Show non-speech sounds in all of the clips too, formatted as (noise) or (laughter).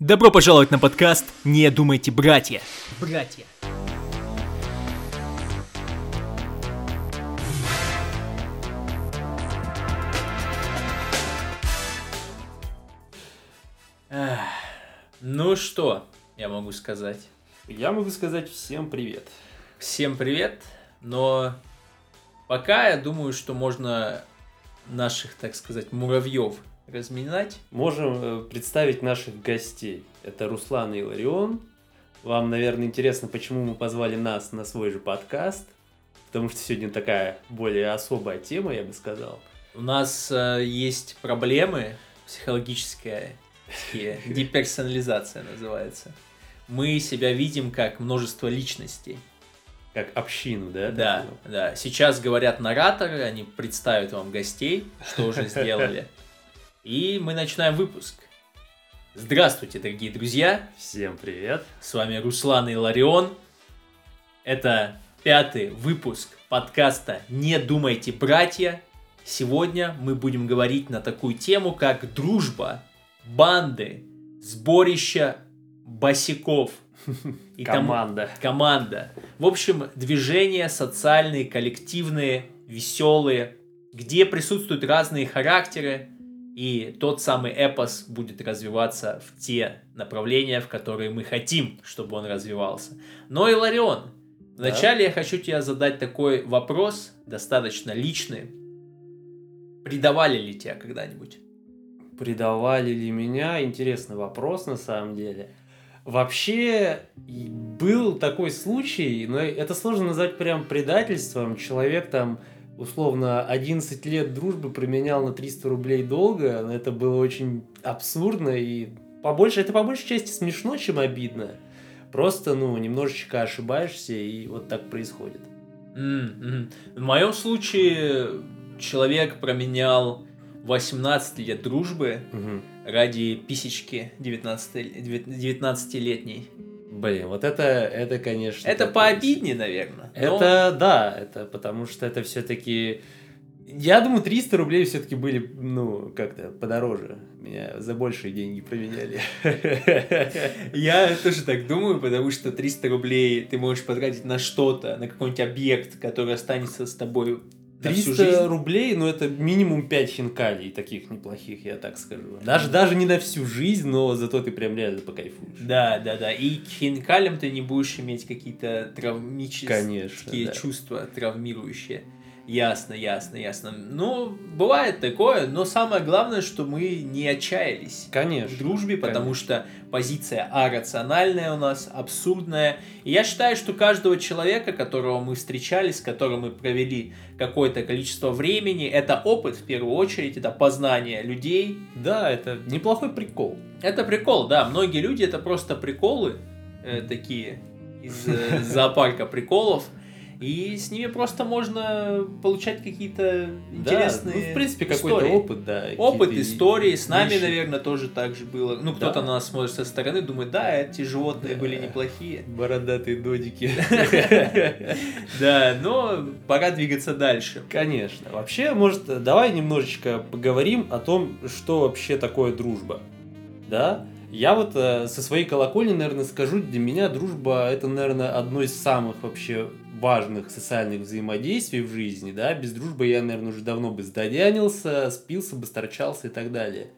Добро пожаловать на подкаст «Не думайте, братья». Братья. Ну что, я могу сказать. Я могу сказать всем привет. Всем привет, но пока я думаю, что можно наших, так сказать, муравьев разминать. Можем э, представить наших гостей. Это Руслан и Иларион. Вам, наверное, интересно, почему мы позвали нас на свой же подкаст. Потому что сегодня такая более особая тема, я бы сказал. У нас э, есть проблемы психологическая, (laughs) деперсонализация называется. Мы себя видим как множество личностей. Как общину, да? Да, да. Сейчас говорят нараторы, они представят вам гостей, что уже сделали. (laughs) И мы начинаем выпуск. Здравствуйте, дорогие друзья! Всем привет. С вами Руслан и Ларион. Это пятый выпуск подкаста «Не думайте, братья». Сегодня мы будем говорить на такую тему, как дружба, банды, сборище босиков. и Команда. команда. В общем, движения социальные, коллективные, веселые, где присутствуют разные характеры, и тот самый эпос будет развиваться в те направления, в которые мы хотим, чтобы он развивался. Но, Иларион, Да? вначале я хочу тебе задать такой вопрос, достаточно личный. Предавали ли тебя когда-нибудь? Предавали ли меня? Интересный вопрос на самом деле. Вообще, и был такой случай, но это сложно назвать прям предательством. Человек там, условно, 11 лет дружбы променял на 300 рублей долга. но Это было очень абсурдно и побольше, это по большей части смешно, чем обидно. Просто, ну, немножечко ошибаешься, и вот так происходит. Мгм. В моем случае человек променял 18 лет дружбы Мгм. ради писечки 19 19-летней. Блин, вот это, это, конечно... Это такое пообиднее, наверное. Это да, это потому что это все-таки. Я думаю, 300 рублей все-таки были, ну, как-то подороже. Меня за большие деньги променяли. (laughs) Я тоже так думаю, потому что 300 рублей ты можешь потратить на что-то, на какой-нибудь объект, который останется с тобой 300 жизнь. рублей, ну, это минимум 5 хинкалей таких неплохих, я так скажу. Даже, даже не на всю жизнь, но зато ты прям реально покайфуешь. Да, да, да. И к хинкалям ты не будешь иметь какие-то травмические Конечно, да. чувства, травмирующие. Ясно, ясно, ясно. Ну, бывает такое, но самое главное, что мы не отчаялись. Конечно. в дружбе, потому конечно. что позиция А рациональная у нас, абсурдная. И я считаю, что каждого человека, которого мы встречали, с которым мы провели какое-то количество времени, это опыт в первую очередь, это познание людей. Да, это неплохой прикол. Это прикол, да. Многие люди это просто приколы э, такие из э, зоопарка приколов. И с ними просто можно получать какие-то интересные да, ну, в принципе, какой-то опыт, да. Опыт, истории, с нами, вещи. наверное, тоже так же было. Ну, кто-то Да. на нас смотрит со стороны, думает, да, эти животные Да. были неплохие. Бородатые додики. (laughs) Да, но пора двигаться дальше. Конечно. Вообще, может, давай немножечко поговорим о том, что вообще такое дружба. Да? Я вот э, со своей колокольни, наверное, скажу, для меня дружба это, наверное, одно из самых вообще важных социальных взаимодействий в жизни, да, без дружбы я, наверное, уже давно бы сдадянился, спился бы, сторчался и так далее.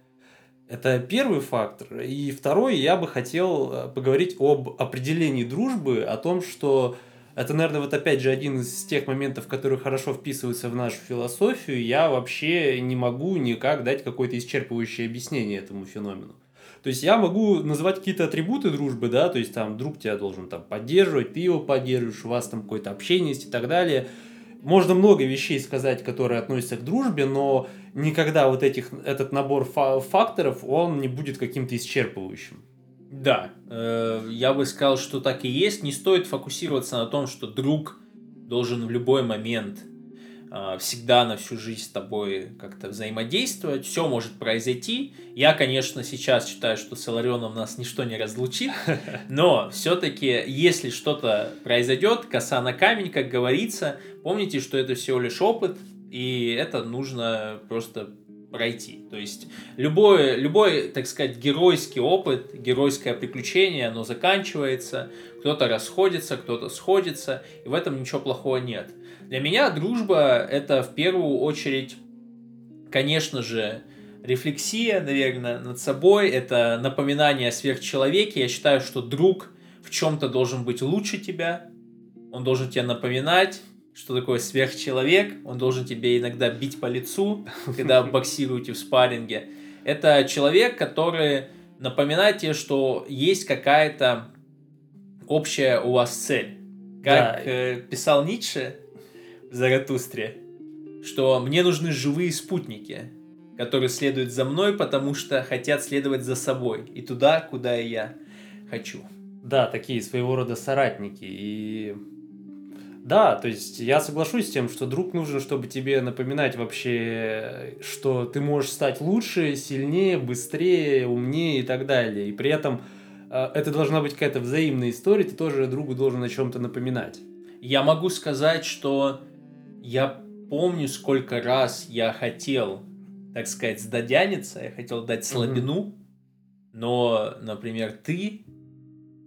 Это первый фактор. И второй, я бы хотел э, поговорить об определении дружбы, о том, что это, наверное, вот опять же один из тех моментов, которые хорошо вписываются в нашу философию. Я вообще не могу никак дать какое-то исчерпывающее объяснение этому феномену. То есть я могу называть какие-то атрибуты дружбы, да, то есть там друг тебя должен там поддерживать, ты его поддерживаешь, у вас там какое-то общение есть и так далее. Можно много вещей сказать, которые относятся к дружбе, но никогда вот этих, этот набор фа- факторов, он не будет каким-то исчерпывающим. Да, э, я бы сказал, что так и есть. Не стоит фокусироваться на том, что друг должен в любой момент всегда на всю жизнь с тобой как-то взаимодействовать. Все может произойти. Я, конечно, сейчас считаю, что с Иларионом нас ничто не разлучит. (laughs) Но все-таки, если что-то произойдет, коса на камень, как говорится, помните, что это всего лишь опыт. И это нужно просто пройти. То есть любой, любой, так сказать, геройский опыт, геройское приключение, оно заканчивается, кто-то расходится, кто-то сходится, и в этом ничего плохого нет. Для меня дружба это в первую очередь, конечно же, рефлексия, наверное, над собой, это напоминание о сверхчеловеке. Я считаю, что друг в чем-то должен быть лучше тебя, он должен тебе напоминать, что такое сверхчеловек, он должен тебе иногда бить по лицу, когда (laughs) боксируете в спарринге. Это человек, который напоминает тебе, что есть какая-то общая у вас цель. Как да. э, писал Ницше Заратустре, что мне нужны живые спутники, которые следуют за мной, потому что хотят следовать за собой и туда, куда я хочу. Да, такие своего рода соратники. И да, то есть я соглашусь с тем, что друг нужен, чтобы тебе напоминать вообще, что ты можешь стать лучше, сильнее, быстрее, умнее и так далее. И при этом э, это должна быть какая-то взаимная история, ты тоже другу должен о чем-то напоминать. Я могу сказать, что я помню, сколько раз я хотел, так сказать, сдадяниться, я хотел дать слабину, mm-hmm. но, например, ты,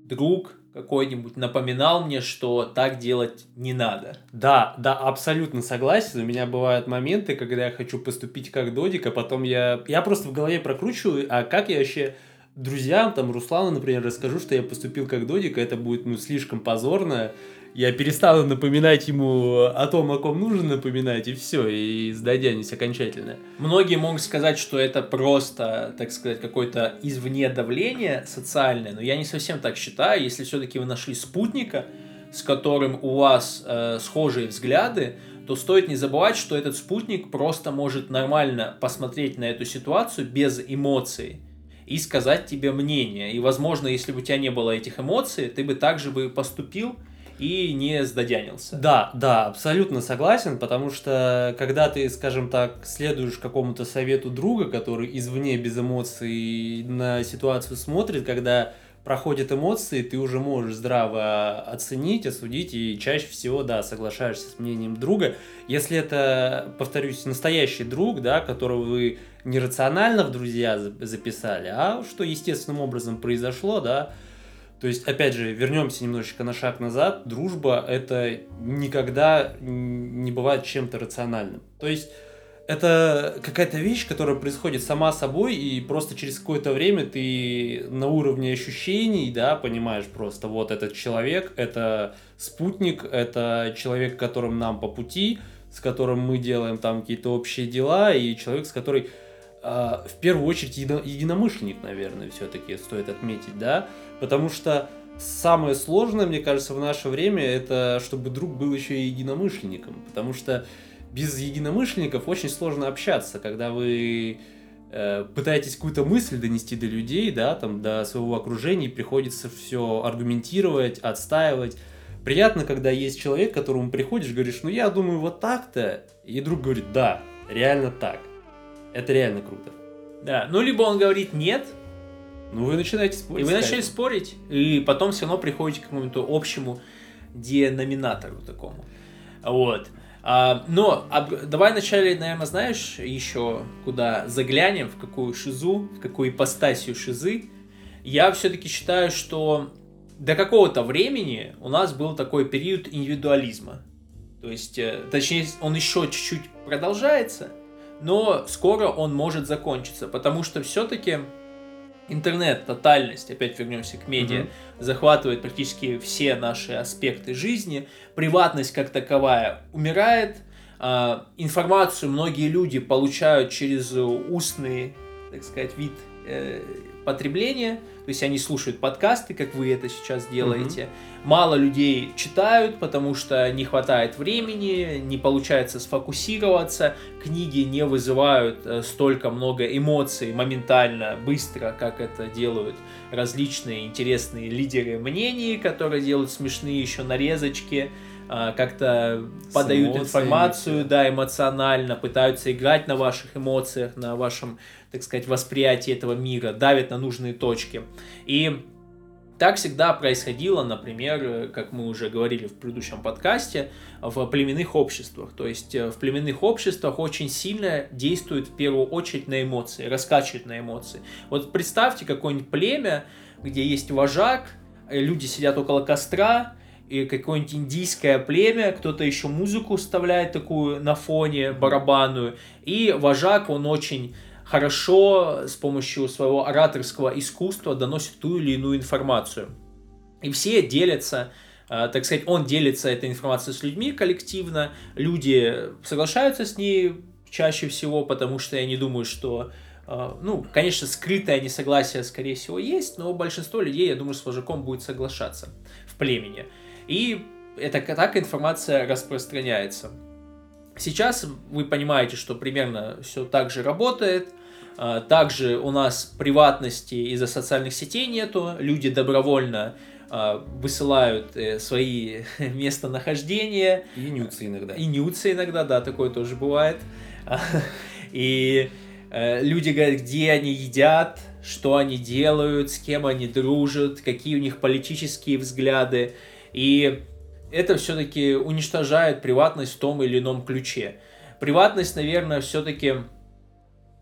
друг, какой-нибудь напоминал мне, что так делать не надо. Да, да, абсолютно согласен. У меня бывают моменты, когда я хочу поступить как Додик, а потом я... Я просто в голове прокручиваю, а как я вообще друзьям, там, Руслану, например, расскажу, что я поступил как Додик, это будет, ну, слишком позорно я перестану напоминать ему о том, о ком нужно напоминать, и все, и сдадянись окончательно. Многие могут сказать, что это просто, так сказать, какое-то извне давление социальное, но я не совсем так считаю. Если все-таки вы нашли спутника, с которым у вас э, схожие взгляды, то стоит не забывать, что этот спутник просто может нормально посмотреть на эту ситуацию без эмоций и сказать тебе мнение. И, возможно, если бы у тебя не было этих эмоций, ты бы также бы поступил, и не сдадянился. Да, да, абсолютно согласен, потому что когда ты, скажем так, следуешь какому-то совету друга, который извне без эмоций на ситуацию смотрит, когда проходят эмоции, ты уже можешь здраво оценить, осудить и чаще всего, да, соглашаешься с мнением друга. Если это, повторюсь, настоящий друг, да, которого вы не рационально в друзья записали, а что естественным образом произошло, да, то есть, опять же, вернемся немножечко на шаг назад. Дружба это никогда не бывает чем-то рациональным. То есть, это какая-то вещь, которая происходит сама собой, и просто через какое-то время ты на уровне ощущений, да, понимаешь просто, вот этот человек, это спутник, это человек, которым нам по пути, с которым мы делаем там какие-то общие дела, и человек, с которым а, в первую очередь едино, единомышленник, наверное, все-таки стоит отметить, да, потому что самое сложное, мне кажется, в наше время, это чтобы друг был еще и единомышленником, потому что без единомышленников очень сложно общаться, когда вы э, пытаетесь какую-то мысль донести до людей, да, там, до своего окружения, и приходится все аргументировать, отстаивать. Приятно, когда есть человек, к которому приходишь, говоришь, ну я думаю вот так-то, и друг говорит, да, реально так. Это реально круто. Да, ну либо он говорит нет, ну вы начинаете спорить. И вы начали спорить, и потом все равно приходите к какому-то общему деноминатору такому. Вот. А, но а, давай вначале, наверное, знаешь еще куда заглянем, в какую шизу, в какую ипостасию шизы. Я все-таки считаю, что до какого-то времени у нас был такой период индивидуализма. То есть, э, точнее, он еще чуть-чуть продолжается, но скоро он может закончиться, потому что все-таки интернет, тотальность, опять вернемся к медиа, mm-hmm. захватывает практически все наши аспекты жизни, приватность как таковая умирает, а, информацию многие люди получают через устный, так сказать, вид э, потребления, то есть они слушают подкасты, как вы это сейчас делаете. Mm-hmm. Мало людей читают, потому что не хватает времени, не получается сфокусироваться. Книги не вызывают э, столько много эмоций моментально, быстро, как это делают различные интересные лидеры мнений, которые делают смешные еще нарезочки а, как-то подают информацию, да, эмоционально, пытаются играть на ваших эмоциях, на вашем, так сказать, восприятии этого мира, давят на нужные точки. И Так всегда происходило, например, как мы уже говорили в предыдущем подкасте, в племенных обществах. То есть э, в племенных обществах очень сильно действует в первую очередь на эмоции, раскачивает на эмоции. Вот представьте какое-нибудь племя, где есть вожак, э, люди сидят около костра, и какое-нибудь индийское племя, кто-то еще музыку вставляет такую на фоне барабанную, и вожак, он очень хорошо с помощью своего ораторского искусства доносит ту или иную информацию. И все делятся, э, так сказать, он делится этой информацией с людьми коллективно, люди соглашаются с ней чаще всего, потому что я не думаю, что ну, конечно, скрытое несогласие, скорее всего, есть, но большинство людей, я думаю, с вожаком будет соглашаться в племени. И это так информация распространяется. Сейчас вы понимаете, что примерно все так же работает. А, также у нас приватности из-за социальных сетей нету. Люди добровольно а, высылают э, свои (laughs) местонахождения. И нюцы иногда. И нюцы иногда, да, такое тоже бывает. (laughs) И э, люди говорят, где они едят, что они делают, с кем они дружат, какие у них политические взгляды. И это все-таки уничтожает приватность в том или ином ключе. Приватность, наверное, все-таки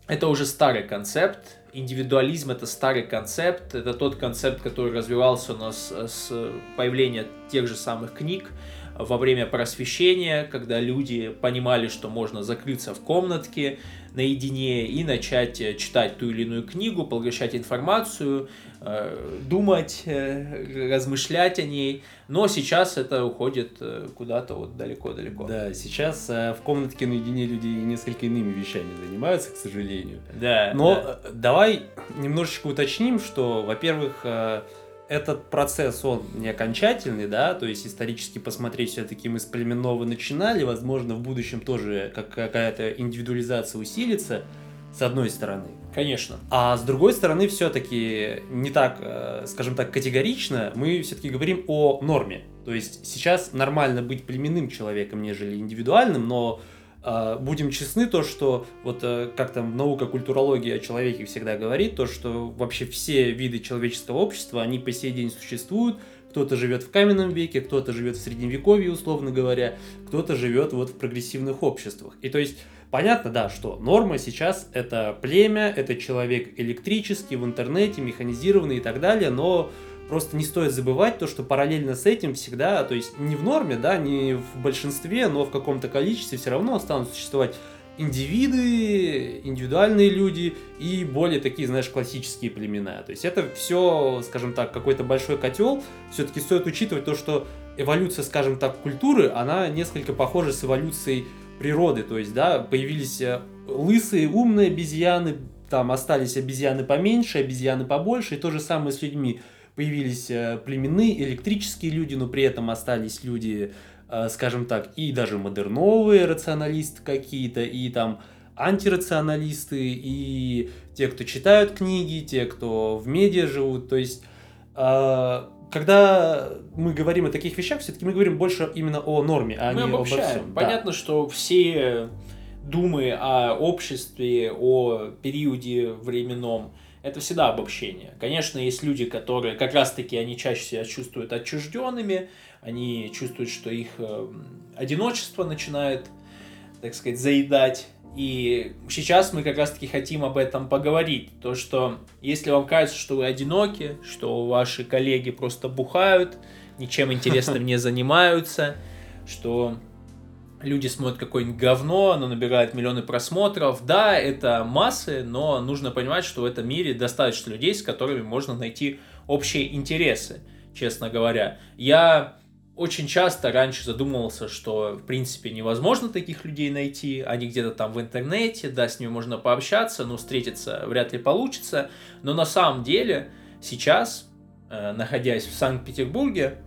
это уже старый концепт. Индивидуализм это старый концепт. Это тот концепт, который развивался у нас с появления тех же самых книг во время просвещения, когда люди понимали, что можно закрыться в комнатке наедине и начать э, читать ту или иную книгу, поглощать информацию, э, думать, э, размышлять о ней. Но сейчас это уходит куда-то вот далеко-далеко. Да, сейчас в комнатке наедине люди несколько иными вещами занимаются, к сожалению. Да. Но да. давай немножечко уточним, что, во-первых, этот процесс, он не окончательный, да, то есть исторически посмотреть, все-таки мы с племенного начинали, возможно, в будущем тоже как какая-то индивидуализация усилится, с одной стороны. Конечно. А с другой стороны, все-таки не так, э, скажем так, категорично, мы все-таки говорим о норме. То есть сейчас нормально быть племенным человеком, нежели индивидуальным, но будем честны, то, что вот э, как там наука культурология о человеке всегда говорит, то, что вообще все виды человеческого общества, они по сей день существуют, кто-то живет в каменном веке, кто-то живет в средневековье, условно говоря, кто-то живет вот в прогрессивных обществах. И то есть понятно, да, что норма сейчас это племя, это человек электрический, в интернете, механизированный и так далее, но Просто не стоит забывать то, что параллельно с этим всегда, то есть не в норме, да, не в большинстве, но в каком-то количестве все равно останутся существовать индивиды, индивидуальные люди и более такие, знаешь, классические племена. То есть это все, скажем так, какой-то большой котел. Все-таки стоит учитывать то, что эволюция, скажем так, культуры, она несколько похожа с эволюцией природы. То есть, да, появились э, лысые, умные обезьяны, там остались обезьяны поменьше, обезьяны побольше, и то же самое с людьми появились э, племенные, электрические люди, но при этом остались люди, э, скажем так, и даже модерновые рационалисты какие-то, и там антирационалисты, и те, кто читают книги, те, кто в медиа живут. То есть, э, когда мы говорим о таких вещах, все-таки мы говорим больше именно о норме, а мы не обобщаем. обо всем. Понятно, да. что все думы о обществе, о периоде временном, это всегда обобщение. Конечно, есть люди, которые как раз-таки они чаще себя чувствуют отчужденными, они чувствуют, что их э, одиночество начинает, так сказать, заедать. И сейчас мы как раз-таки хотим об этом поговорить. То, что если вам кажется, что вы одиноки, что ваши коллеги просто бухают, ничем интересным (laughs) не занимаются, что люди смотрят какое-нибудь говно, оно набирает миллионы просмотров. Да, это массы, но нужно понимать, что в этом мире достаточно людей, с которыми можно найти общие интересы, честно говоря. Я очень часто раньше задумывался, что в принципе невозможно таких людей найти, они где-то там в интернете, да, с ними можно пообщаться, но встретиться вряд ли получится. Но на самом деле сейчас, э, находясь в Санкт-Петербурге,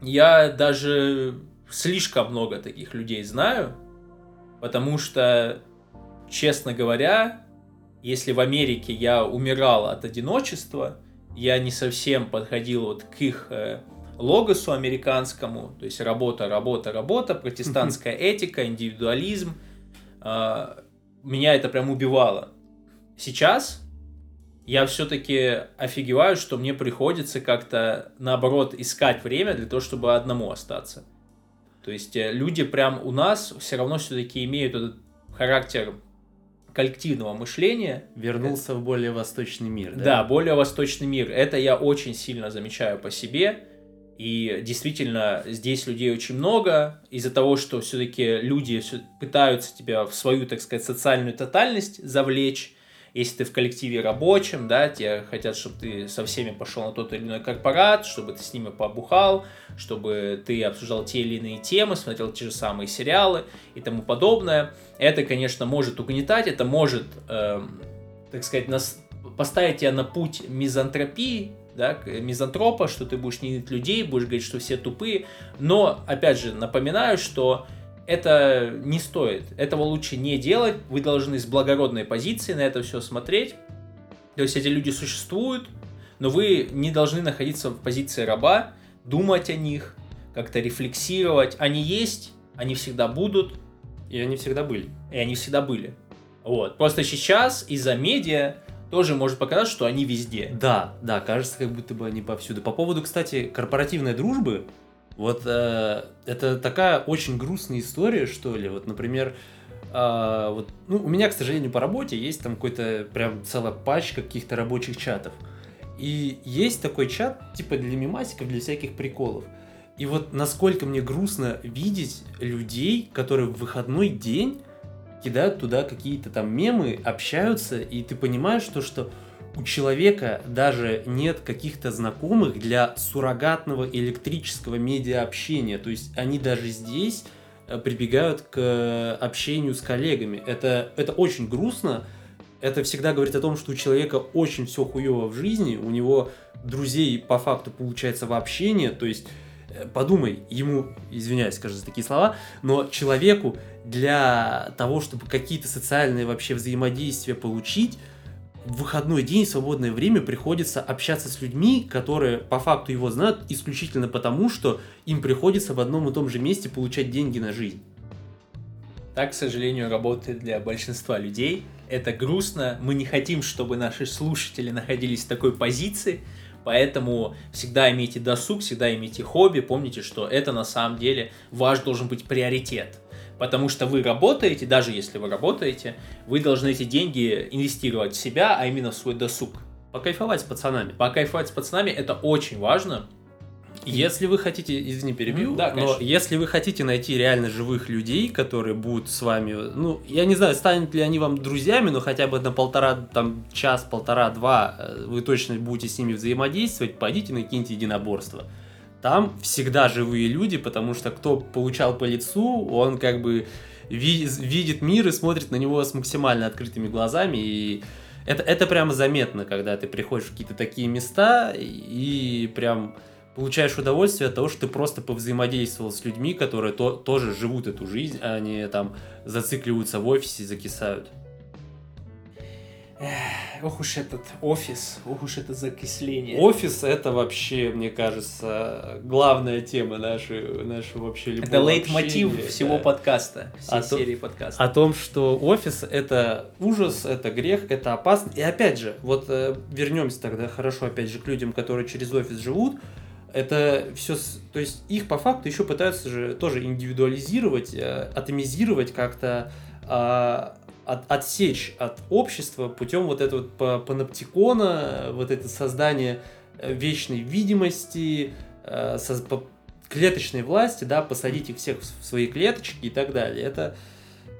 я даже слишком много таких людей знаю, потому что, честно говоря, если в Америке я умирал от одиночества, я не совсем подходил вот к их э, логосу американскому, то есть работа, работа, работа, протестантская этика, индивидуализм, э, меня это прям убивало. Сейчас я все-таки офигеваю, что мне приходится как-то, наоборот, искать время для того, чтобы одному остаться. То есть э, люди прям у нас все равно все-таки имеют этот характер коллективного мышления. Вернулся в более восточный мир, да? Да, более восточный мир. Это я очень сильно замечаю по себе. И действительно, здесь людей очень много. Из-за того, что все-таки люди пытаются тебя в свою, так сказать, социальную тотальность завлечь, если ты в коллективе рабочем, да, тебе хотят, чтобы ты со всеми пошел на тот или иной корпорат, чтобы ты с ними побухал, чтобы ты обсуждал те или иные темы, смотрел те же самые сериалы и тому подобное. Это, конечно, может угнетать, это может, э, так сказать, нас, поставить тебя на путь мизантропии, да, мизантропа, что ты будешь не людей, будешь говорить, что все тупые. Но, опять же, напоминаю, что это не стоит. Этого лучше не делать. Вы должны с благородной позиции на это все смотреть. То есть эти люди существуют, но вы не должны находиться в позиции раба, думать о них, как-то рефлексировать. Они есть, они всегда будут. И они всегда были. И они всегда были. Вот. Просто сейчас из-за медиа тоже может показаться, что они везде. Да, да, кажется, как будто бы они повсюду. По поводу, кстати, корпоративной дружбы, вот э, это такая очень грустная история, что ли. Вот, например, э, вот, ну, у меня, к сожалению, по работе есть там какой-то прям целая пачка каких-то рабочих чатов. И есть такой чат, типа для мимасиков, для всяких приколов. И вот насколько мне грустно видеть людей, которые в выходной день кидают туда какие-то там мемы, общаются, и ты понимаешь, что, что у человека даже нет каких-то знакомых для суррогатного электрического медиа-общения. То есть они даже здесь э, прибегают к общению с коллегами. Это, это очень грустно. Это всегда говорит о том, что у человека очень все хуево в жизни, у него друзей по факту получается вообще нет. То есть э, подумай, ему, извиняюсь, скажу за такие слова, но человеку для того, чтобы какие-то социальные вообще взаимодействия получить, в выходной день, свободное время приходится общаться с людьми, которые по факту его знают исключительно потому, что им приходится в одном и том же месте получать деньги на жизнь. Так, к сожалению, работает для большинства людей. Это грустно. Мы не хотим, чтобы наши слушатели находились в такой позиции. Поэтому всегда имейте досуг, всегда имейте хобби. Помните, что это на самом деле ваш должен быть приоритет. Потому что вы работаете, даже если вы работаете, вы должны эти деньги инвестировать в себя, а именно в свой досуг. Покайфовать с пацанами. Покайфовать с пацанами это очень важно. Если вы хотите, извини, перебью, да, но если вы хотите найти реально живых людей, которые будут с вами, ну, я не знаю, станут ли они вам друзьями, но хотя бы на полтора, там, час, полтора, два э, вы точно будете с ними взаимодействовать, пойдите на какие-нибудь единоборства там всегда живые люди, потому что кто получал по лицу, он как бы видит мир и смотрит на него с максимально открытыми глазами, и это, это прямо заметно, когда ты приходишь в какие-то такие места и прям получаешь удовольствие от того, что ты просто повзаимодействовал с людьми, которые то, тоже живут эту жизнь, а не там зацикливаются в офисе и закисают. Эх, ох уж этот офис, ох уж это закисление. Офис это вообще, мне кажется, главная тема нашей, нашего вообще любого Это лейтмотив всего да. подкаста, всей о серии том, подкаста. О том, что офис это ужас, это грех, это опасно. И опять же, вот э, вернемся тогда хорошо опять же к людям, которые через офис живут. Это все, то есть их по факту еще пытаются же тоже индивидуализировать, э, атомизировать как-то, э, от, отсечь от общества путем вот этого вот паноптикона, вот это создание э, вечной видимости, э, со, по, клеточной власти, да, посадить их всех в свои клеточки и так далее. Это,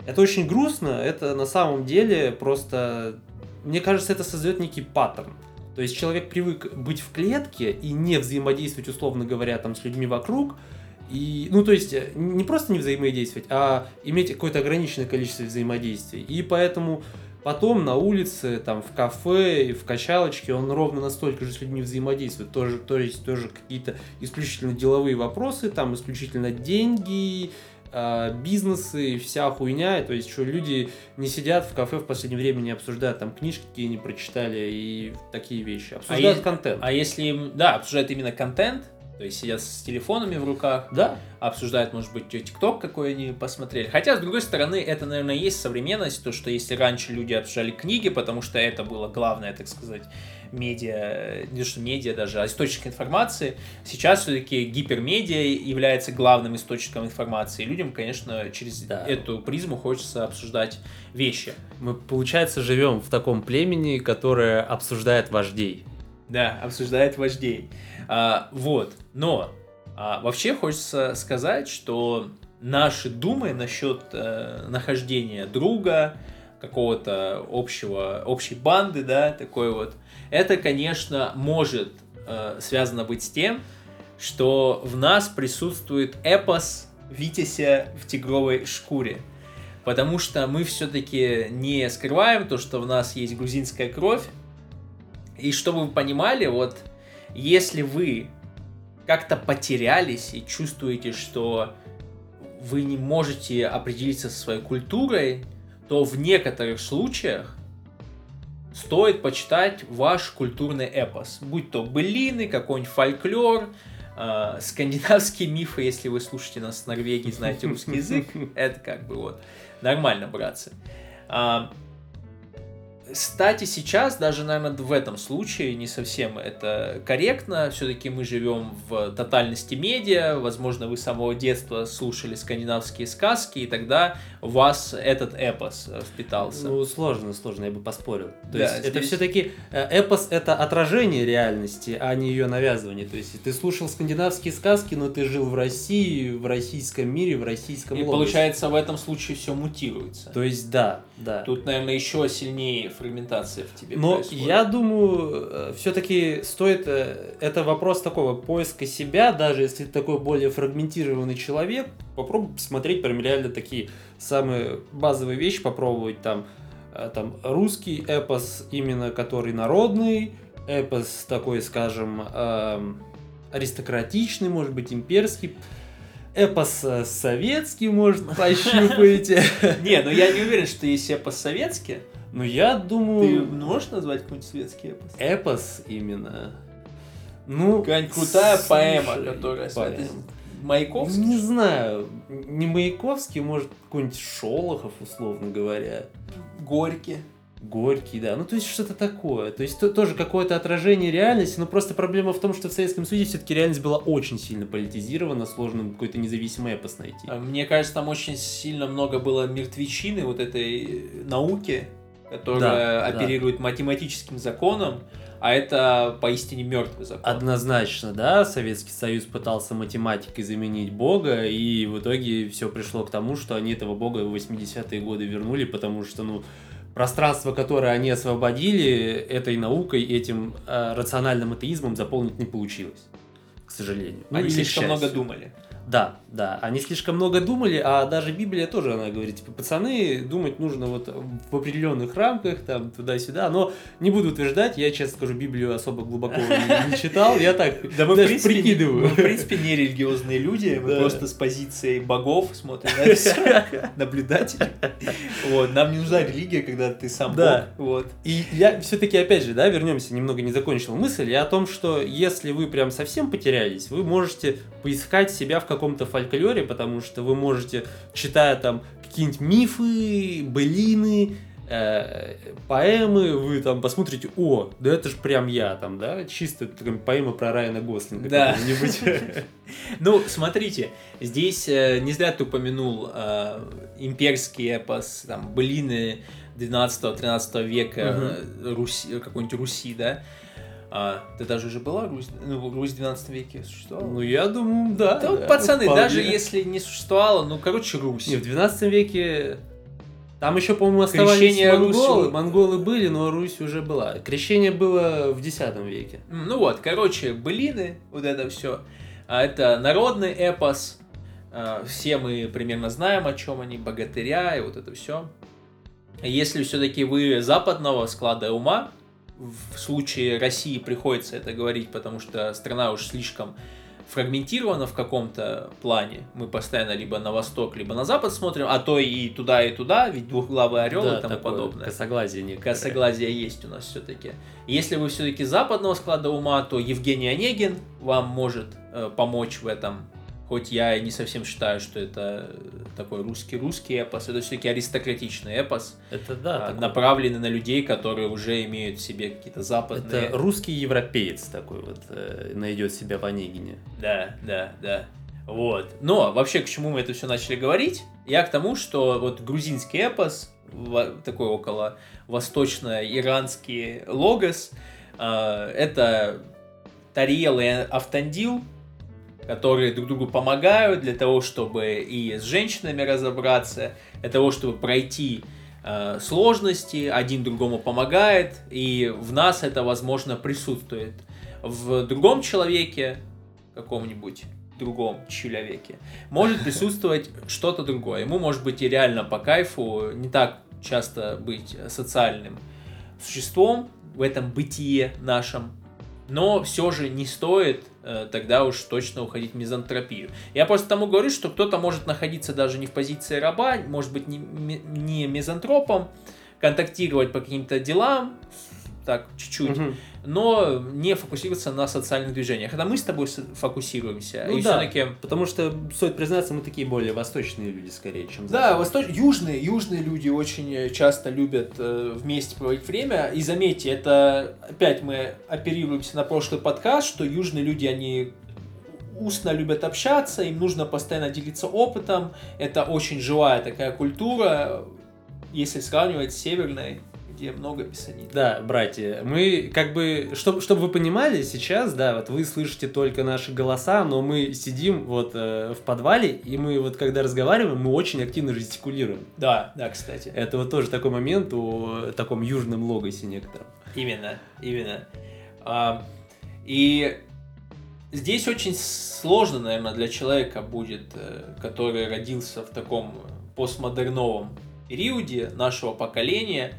это очень грустно, это на самом деле просто, мне кажется, это создает некий паттерн. То есть человек привык быть в клетке и не взаимодействовать, условно говоря, там с людьми вокруг, и, ну, то есть, э, не просто не взаимодействовать, а иметь какое-то ограниченное количество взаимодействий. И поэтому потом на улице, там, в кафе, в качалочке он ровно настолько же с людьми взаимодействует. Тоже, то есть, тоже какие-то исключительно деловые вопросы, там, исключительно деньги, а, бизнесы, вся хуйня. То есть, что люди не сидят в кафе в последнее время, не обсуждают там книжки, какие не прочитали и такие вещи. Обсуждают а контент. А если, да, обсуждают именно контент, То есть сидят с телефонами в руках, Да, обсуждают, может быть, ТикТок какой они посмотрели. Хотя, с другой стороны, это, наверное, есть современность, то, что если раньше люди обсуждали книги, потому что это было главное, так сказать, медиа, не то что медиа даже, а источник информации, сейчас все-таки гипермедиа является главным источником информации. И людям, конечно, через Да. эту призму хочется обсуждать вещи. мы, получается, живем в таком племени, которое обсуждает вождей. Да, обсуждает вождей. А, вот, но а, вообще хочется сказать, что наши думы насчет э, нахождения друга, какого-то общего, общей банды, да, такой вот, это, конечно, может э, связано быть с тем, что в нас присутствует эпос Витязя в тигровой шкуре. Потому что мы все-таки не скрываем то, что в нас есть грузинская кровь. И чтобы вы понимали, вот если вы как-то потерялись и чувствуете, что вы не можете определиться со своей культурой, то в некоторых случаях стоит почитать ваш культурный эпос. Будь то былины, какой-нибудь фольклор, э, скандинавские мифы, если вы слушаете нас с Норвегии, знаете русский язык, (laughs) это как бы вот нормально, братцы. Кстати, сейчас даже, наверное, в этом случае не совсем это корректно. Все-таки мы живем в тотальности медиа. Возможно, вы с самого детства слушали скандинавские сказки, и тогда у вас этот эпос э, впитался. Ну, сложно, сложно, я бы поспорил. То Да, есть это здесь- все-таки эпос это отражение реальности, а не ее навязывание. То есть ты слушал скандинавские сказки, но ты жил в России, в российском мире, в российском и логосе. получается, в этом случае все мутируется. То есть да, да. Тут, наверное, еще сильнее фрагментация в тебе Но происходит. я думаю, все-таки стоит... э, Это вопрос такого поиска себя, даже если ты такой более фрагментированный человек, попробуй посмотреть прям реально такие самые базовые вещи, попробовать там, э, там русский эпос, именно который народный, эпос такой, скажем, эм, аристократичный, может быть, имперский, эпос э, советский, может, (laughs) пощупаете. Не, ну я не уверен, что есть эпос советский. Но я Ты думаю, можешь назвать какой-нибудь советский эпос? эпос именно. Ну, Какая-нибудь крутая слушай, поэма, которая... поэма. Маяковский? Не знаю, не Маяковский, может, какой-нибудь Шолохов, условно говоря. Горький. Горький, да. Ну, то есть что-то такое. То есть то- тоже какое-то отражение реальности, но просто проблема в том, что в Советском Союзе все-таки реальность была очень сильно политизирована, сложно какой-то независимый эпос найти. А Мне кажется, там очень сильно много было мертвечины вот этой науки, которая Да, да. оперирует математическим законом, а это поистине мертвый закон. Однозначно, да, Советский Союз пытался математикой заменить Бога, и в итоге все пришло к тому, что они этого Бога в 80-е годы вернули, потому что, ну, пространство, которое они освободили, этой наукой, этим э, рациональным атеизмом заполнить не получилось, к сожалению. Ну, Они слишком много думали. Да, да, они слишком много думали, а даже Библия тоже, она говорит, типа, пацаны, думать нужно вот в определенных рамках, там, туда-сюда, но не буду утверждать, я, честно скажу, Библию особо глубоко не, (laughs) читал, я так Да мы, даже принципе, не, прикидываю. мы, в принципе, не религиозные люди, мы Да. просто с позиции богов смотрим на всё, наблюдатели. Вот, нам не нужна религия, когда ты сам Да. бог. Вот. И я все-таки, опять же, да, вернемся, немного не закончил мысль, я о том, что если вы прям совсем потерялись, вы можете поискать себя в каком-то фольклоре, потому что вы можете, читая там какие-нибудь мифы, былины, э, поэмы, вы там посмотрите, о, да это же прям я там, да, чисто такая поэма про Райана Гослинга. Да. (laughs) Ну, смотрите, здесь э, не зря ты упомянул э, имперский эпос, там, былины 12-13 века Руси, какой-нибудь Руси, да? А, ты даже уже была Русь? Ну, Русь в 12 веке существовала? Ну, я думаю, да. Да да, пацаны, вполне. даже если не существовало, ну, короче, Русь. Не, в 12 веке там еще, по-моему, оставались Крещение монголы. Руси. Монголы были, но Русь уже была. Крещение было в X веке. Ну вот, короче, былины, вот это все. Это народный эпос. А, Все мы примерно знаем, о чем они, богатыря и вот это все. Если все-таки вы западного склада ума, в случае России приходится это говорить, потому что страна уж слишком фрагментировано в каком-то плане. Мы постоянно либо на восток, либо на запад смотрим, а то и туда, и туда, ведь двухглавый орел Да, и тому подобное. Косоглазие некоторое. Косоглазие есть у нас все-таки. Если вы все-таки западного склада ума, то Евгений Онегин вам может э, помочь в этом. Хоть я и не совсем считаю, что это такой русский-русский эпос, это все-таки аристократичный эпос, Это да. а, такой- направленный на людей, которые уже имеют в себе какие-то западные... Это русский европеец такой вот э, найдет себя в Онегине. Да, да, да. Вот. Но вообще, к чему мы это все начали говорить? Я к тому, что вот грузинский эпос, такой около восточно-иранский логос, э, это Тариел и Автандил, которые друг другу помогают для того, чтобы и с женщинами разобраться, для того, чтобы пройти э, сложности, один другому помогает, и в нас это, возможно, присутствует. В другом человеке, каком-нибудь другом человеке, может присутствовать (laughs) что-то другое. Ему может быть и реально по кайфу не так часто быть социальным существом в этом бытие нашем, но все же не стоит э, тогда уж точно уходить в мизантропию. Я просто тому говорю, что кто-то может находиться даже не в позиции раба, может быть не, не мизантропом, контактировать по каким-то делам, так, чуть-чуть, Мгм. но не фокусироваться на социальных движениях. Это мы с тобой фокусируемся. Ну и да. все-таки Потому что, стоит признаться, мы такие более восточные люди скорее, чем Да, западные. восточ... южные, южные люди очень э, часто любят э, вместе проводить время. И заметьте, это опять мы оперируемся на прошлый подкаст, что южные люди, они устно любят общаться, им нужно постоянно делиться опытом. Это очень живая такая культура, если сравнивать с северной, где много писанин. Да, братья, мы как бы, чтобы, чтобы вы понимали, сейчас, да, вот вы слышите только наши голоса, но мы сидим вот э, в подвале, и мы вот когда разговариваем, мы очень активно жестикулируем. Да, да, кстати. Это вот тоже такой момент о таком южном логосе некотором. Именно, именно. А, и здесь очень сложно, наверное, для человека будет, э, который родился в таком постмодерновом периоде нашего поколения,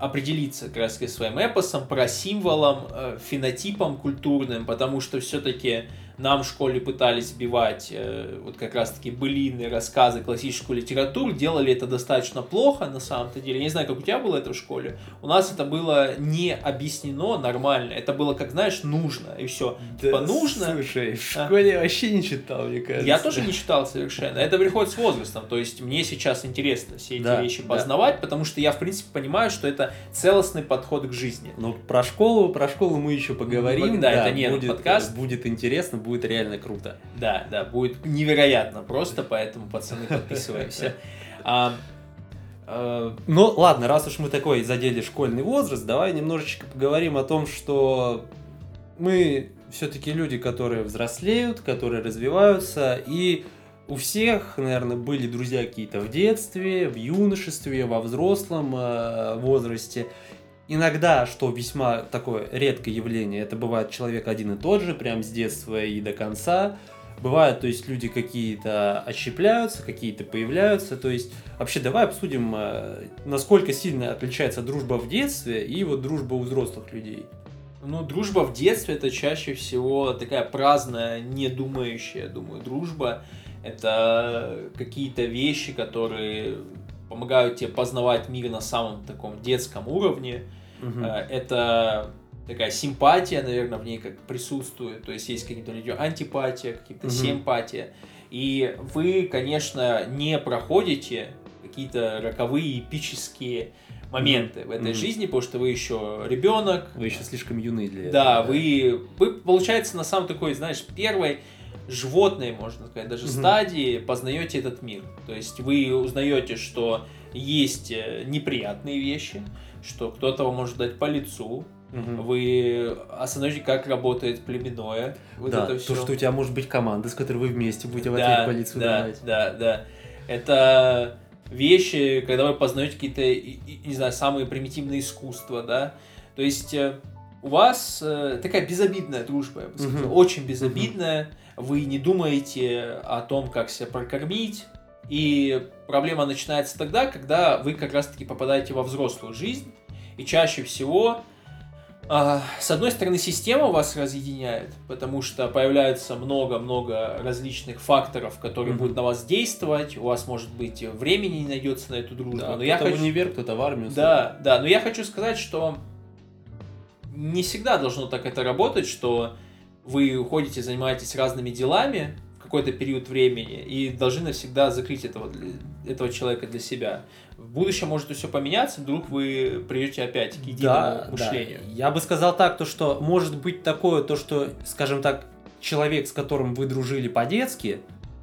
определиться как раз своим эпосом, про символом, э, фенотипом культурным, потому что все-таки нам в школе пытались сбивать э, вот как раз-таки былины, рассказы, классическую литературу, делали это достаточно плохо на самом-то деле. Я не знаю, как у тебя было это в школе. У нас это было не объяснено нормально, это было, как знаешь, нужно, и все. Типа нужно. Слушай, в А. школе я вообще не читал, мне кажется. Я тоже не читал совершенно. Это приходит с возрастом. То есть мне сейчас интересно все эти Да, вещи да. познавать, потому что я, в принципе, понимаю, что это целостный подход к жизни. Ну, про школу, про школу мы еще поговорим. Ну, да, это не будет, подкаст. Будет интересно, будет реально круто. Да, да, будет невероятно просто, поэтому, пацаны, подписываемся. (laughs) А, э, Ну, ладно, раз уж мы такой задели школьный возраст, давай немножечко поговорим о том, что мы все-таки люди, которые взрослеют, которые развиваются, и у всех, наверное, были друзья какие-то в детстве, в юношестве, во взрослом э, возрасте. Иногда, что весьма такое редкое явление, это бывает человек один и тот же, прям с детства и до конца. Бывают, то есть люди какие-то отщепляются, какие-то появляются. То есть вообще давай обсудим, э, насколько сильно отличается дружба в детстве и вот дружба у взрослых людей. Ну, дружба в детстве это чаще всего такая праздная, не думающая, думаю, дружба. Это какие-то вещи, которые помогают тебе познавать мир на самом таком детском уровне. Э, Это такая симпатия, наверное, в ней как присутствует. То есть есть какие-то люди антипатия, какие-то Мгм. симпатия. И вы, конечно, не проходите какие-то роковые эпические моменты в этой Мгм. жизни, потому что вы еще ребенок, Вы еще слишком юны для этого. да, вы, вы, получается, на самом такой, знаешь, первой животной, можно сказать, даже Мгм. стадии познаете этот мир. То есть вы узнаете, что есть э, неприятные вещи, что кто-то вам может дать по лицу, Мгм. вы осознаете, как работает племенное. Вот да, это то, все. что у тебя может быть команда, с которой вы вместе будете в ответ да, по лицу да, давать. да, да. Это вещи, когда вы познаете какие-то, не знаю, самые примитивные искусства, да. То есть э, у вас э, такая безобидная дружба, я бы сказал, Мгм. очень безобидная. Вы не думаете о том, как себя прокормить. И проблема начинается тогда, когда вы как раз-таки попадаете во взрослую жизнь. И чаще всего А, с одной стороны, система вас разъединяет, потому что появляется много-много различных факторов, которые Мгм. будут на вас действовать. У вас, может быть, времени не найдется на эту дружбу. Да, но я кто-то хочу... в универ, кто-то в армию. Да, да, но я хочу сказать, что не всегда должно так это работать, что вы уходите, занимаетесь разными делами какой-то период времени и должны навсегда закрыть этого, этого человека для себя. В будущем может все поменяться, вдруг вы придете опять к единому Да, да. мышлению. Я бы сказал так, то что может быть такое, то что, скажем так, человек, с которым вы дружили по-детски,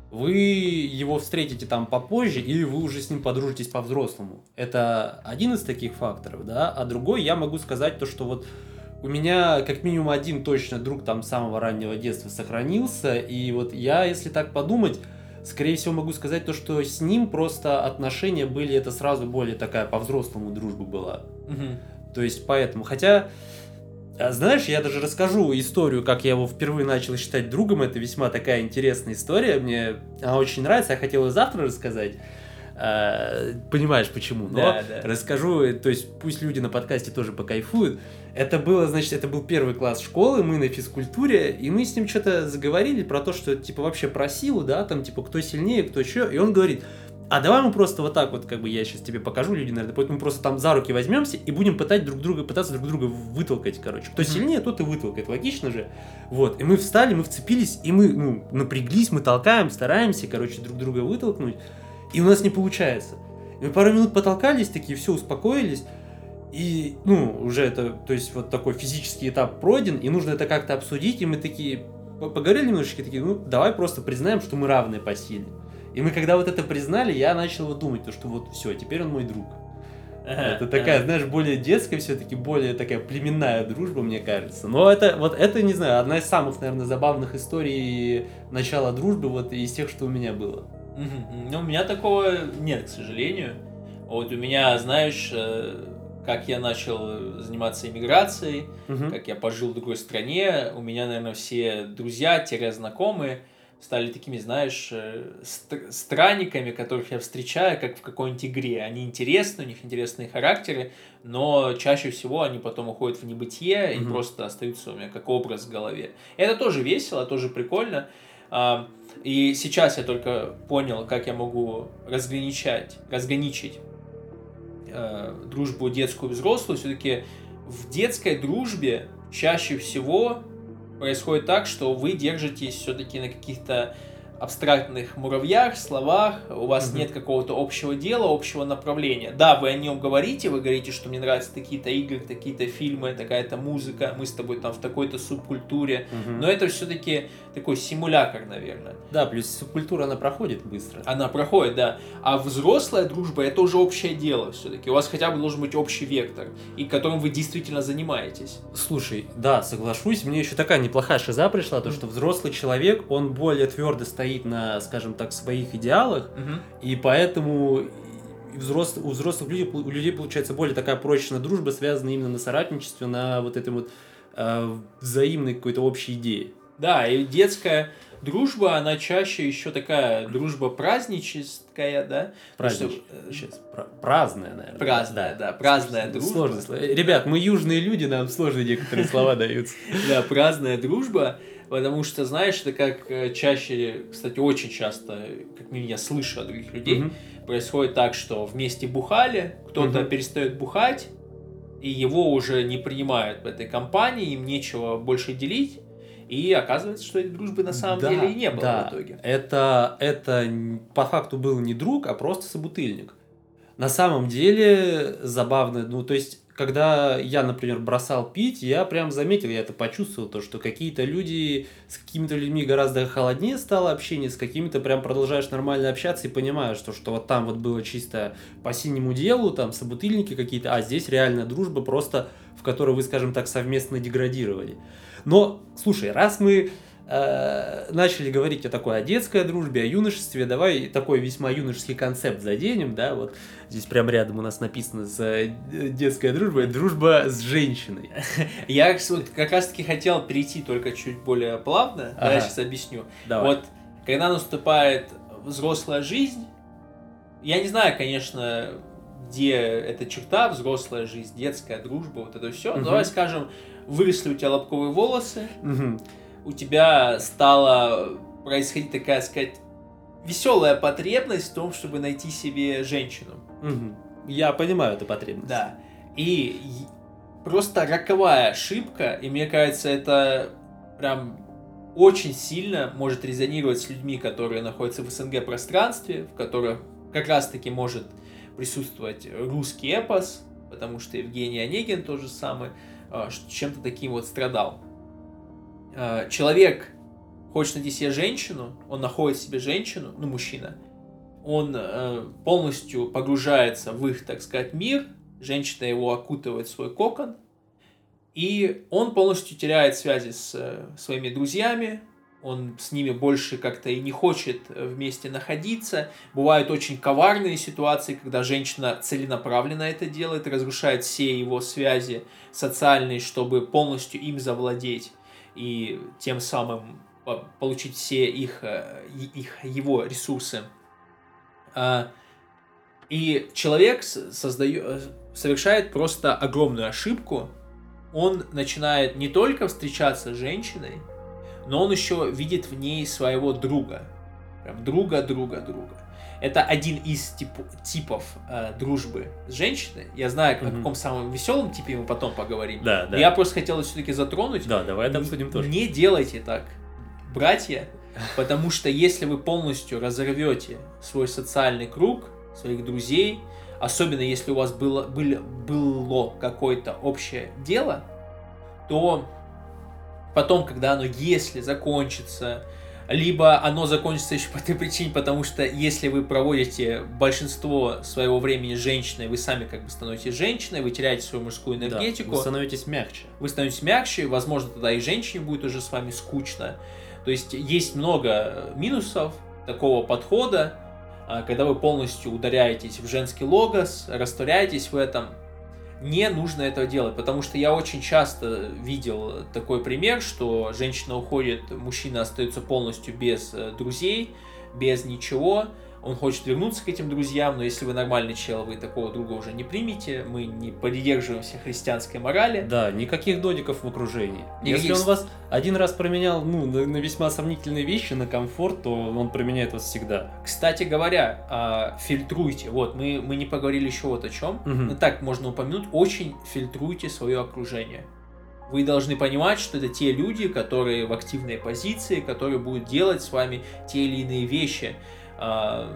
вы его встретите там попозже, или вы уже с ним подружитесь по-взрослому. Это один из таких факторов, да. А другой я могу сказать то, что вот у меня как минимум один точно друг там с самого раннего детства сохранился, и вот я, если так подумать, скорее всего могу сказать то, что с ним просто отношения были, это сразу более такая по-взрослому дружба была. Мгм. То есть поэтому, хотя, а, знаешь, я даже расскажу историю, как я его впервые начал считать другом. Это весьма такая интересная история. Мне она очень нравится. Я хотел ее завтра рассказать. А, Понимаешь почему? Но Да, да. расскажу. То есть пусть люди на подкасте тоже покайфуют. Это было, значит, это был первый класс школы, мы на физкультуре, и мы с ним что-то заговорили про то, что типа вообще про силу, да, там типа кто сильнее, кто что. И он говорит, а давай мы просто вот так вот, как бы я сейчас тебе покажу, люди, наверное, поэтому мы просто там за руки возьмемся и будем пытать друг друга, пытаться друг друга вытолкать, короче. Кто Мгм. сильнее, тот и вытолкает, логично же. Вот, и мы встали, мы вцепились, и мы, ну, напряглись, мы толкаем, стараемся, короче, друг друга вытолкнуть, и у нас не получается. И мы пару минут потолкались, такие, все, успокоились, и, ну, уже это, то есть вот такой физический этап пройден, и нужно это как-то обсудить, и мы такие по- поговорили немножечко, такие, ну, давай просто признаем, что мы равны по силе. И мы когда вот это признали, я начал вот думать, то, что вот все, теперь он мой друг. Ага, Это такая, ага. знаешь, более детская все-таки, более такая племенная дружба, мне кажется. Но это, вот это, не знаю, одна из самых, наверное, забавных историй начала дружбы вот из тех, что у меня было. Ну, у меня такого нет, к сожалению. Вот у меня, знаешь, э, как я начал заниматься иммиграцией, Мгм. как я пожил в другой стране, у меня, наверное, все друзья-знакомые стали такими, знаешь, э, стр- странниками, которых я встречаю, как в какой-нибудь игре. Они интересны, у них интересные характеры, но чаще всего они потом уходят в небытие и Мгм. просто остаются у меня как образ в голове. Это тоже весело, тоже прикольно. А, И сейчас я только понял, как я могу разграничать, разграничить э, дружбу детскую и взрослую. Все-таки в детской дружбе чаще всего происходит так, что вы держитесь все-таки на каких-то абстрактных муравьях, словах, у вас Мгм. нет какого-то общего дела, общего направления. Да, вы о нем говорите, вы говорите, что мне нравятся такие-то игры, такие-то фильмы, такая-то музыка, мы с тобой там в такой-то субкультуре, Мгм. но это все-таки такой симулятор, наверное. Да, плюс субкультура, она проходит быстро. Она проходит, да. А взрослая дружба это уже общее дело все-таки. У вас хотя бы должен быть общий вектор, и которым вы действительно занимаетесь. Слушай, да, соглашусь. Мне еще такая неплохая шиза пришла, то что взрослый человек, он более твердо стоит на, скажем так, своих идеалах, и поэтому взрос- у взрослых людей, у людей получается более такая прочная дружба, связанная именно на соратничестве, на вот этой вот э, взаимной какой-то общей идее. Да, и детская дружба, она чаще еще такая дружба праздническая, да? Что, э, Сейчас. пра- праздная, наверное. Праздная, да, праздная дружба. Сложно. Э, Ребят, мы южные люди, нам сложные некоторые слова (laughs) даются. Да, праздная дружба, потому что, знаешь, это как э, чаще, кстати, очень часто, как минимум я слышу от других людей, Мгм. происходит так, что вместе бухали, кто-то Мгм. перестает бухать, и его уже не принимают в этой компании, им нечего больше делить, и оказывается, что этой дружбы на самом Да, деле и не было да. в итоге. Это, это по факту был не друг, а просто собутыльник. На самом деле забавно, ну то есть, когда я, например, бросал пить, я прям заметил, я это почувствовал, то, что какие-то люди, с какими-то людьми гораздо холоднее стало общение, с какими-то прям продолжаешь нормально общаться и понимаешь, что, что вот там вот было чисто по синему делу, там собутыльники какие-то, а здесь реальная дружба просто, в которой вы, скажем так, совместно деградировали. Но, слушай, раз мы э, начали говорить о такой, о детской дружбе, о юношестве, давай такой весьма юношеский концепт заденем, да, вот здесь прям рядом у нас написано с э, детская дружба, дружба с женщиной. (laughs) Я как раз-таки хотел перейти только чуть более плавно, да, я Ага. сейчас объясню. Давай. Вот, когда наступает взрослая жизнь, я не знаю, конечно, где эта черта, взрослая жизнь, детская дружба, вот это все. Мгм. Давай скажем, выросли у тебя лобковые волосы, Мгм. У тебя стала происходить такая, сказать, веселая потребность в том, чтобы найти себе женщину. Мгм. Я понимаю эту потребность. Да. И просто роковая ошибка, и мне кажется, это прям очень сильно может резонировать с людьми, которые находятся в СНГ пространстве, в которых как раз-таки может присутствовать русский эпос, потому что Евгений Онегин тот же самый а, чем-то таким вот страдал. А, Человек хочет найти себе женщину, он находит себе женщину, ну, мужчина, он э, полностью погружается в их, так сказать, мир, женщина его окутывает свой кокон, и он полностью теряет связи с э, своими друзьями, он с ними больше как-то и не хочет э, вместе находиться. Бывают очень коварные ситуации, когда женщина целенаправленно это делает, разрушает все его связи социальные, чтобы полностью им завладеть и тем самым по- получить все их, э, их его ресурсы. А, И человек создает, совершает просто огромную ошибку. Он начинает не только встречаться с женщиной, но он еще видит в ней своего друга. Прям друга, друга, друга. Это один из типу- типов э, дружбы с женщиной. Я знаю, о Мгм. каком самом веселом типе мы потом поговорим. Да, да. Я просто хотел все-таки затронуть. Да, давай это обсудим тоже. Не делайте так, братья, потому что если вы полностью разорвете свой социальный круг, своих друзей, особенно если у вас было, было, было какое-то общее дело, то потом, когда оно, если закончится, либо оно закончится еще по той причине, потому что если вы проводите большинство своего времени женщиной, вы сами как бы становитесь женщиной, вы теряете свою мужскую Да, энергетику вы становитесь мягче. вы становитесь мягче, возможно, тогда и женщине будет уже с вами скучно. То есть есть много минусов такого подхода, а, когда вы полностью ударяетесь в женский логос, растворяетесь в этом. Не нужно этого делать, потому что я очень часто видел такой пример, что женщина уходит, мужчина остается полностью без э, друзей, без ничего, он хочет вернуться к этим друзьям, но если вы нормальный чел, вы такого друга уже не примете, мы не придерживаемся христианской морали. Да, никаких додиков в окружении. Никаких Если он вас один раз променял ну, на, на весьма сомнительные вещи, на комфорт, то он променяет вас всегда. Кстати говоря, а, фильтруйте. Вот, мы, мы не поговорили еще вот о чем. Мгм. Ну так, можно упомянуть, очень фильтруйте свое окружение. Вы должны понимать, что это те люди, которые в активной позиции, которые будут делать с вами те или иные вещи. А,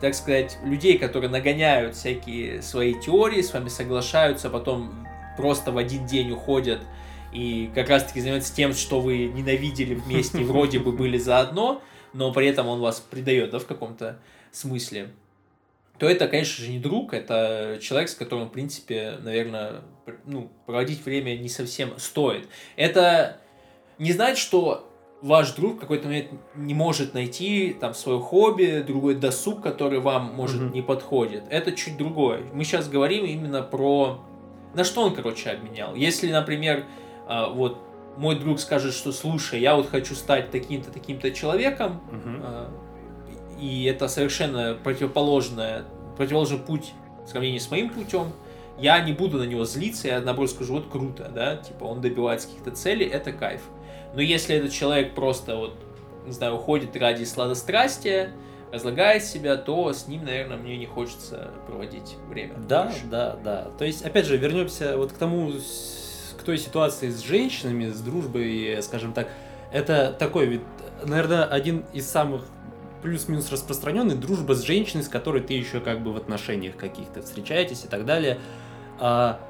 так сказать, людей, которые нагоняют всякие свои теории, с вами соглашаются, потом просто в один день уходят и как раз-таки занимаются тем, что вы ненавидели вместе, (laughs) вроде бы были заодно, но при этом он вас предает, да, в каком-то смысле, то это, конечно же, не друг, это человек, с которым, в принципе, наверное, ну, проводить время не совсем стоит. Это не значит, что ваш друг в какой-то момент не может найти там свое хобби, другой досуг, который вам, может, Мгм. не подходит. Это чуть другое. Мы сейчас говорим именно про... На что он, короче, обменял. Если, например, а, вот мой друг скажет, что слушай, я вот хочу стать таким-то, таким-то человеком, а, и это совершенно противоположное, противоположный путь в сравнении с моим путем, я не буду на него злиться, я наоборот скажу, вот круто, да, типа он добивается каких-то целей, это кайф. Но если этот человек просто вот, не знаю, уходит ради сладострастия, разлагает себя, то с ним, наверное, мне не хочется проводить время. Да, больше. да, да. То есть, опять же, вернемся вот к тому, к той ситуации с женщинами, с дружбой, скажем так. Это такой вид, наверное, один из самых плюс-минус распространенный дружба с женщиной, с которой ты еще как бы в отношениях каких-то встречаетесь и так далее. А,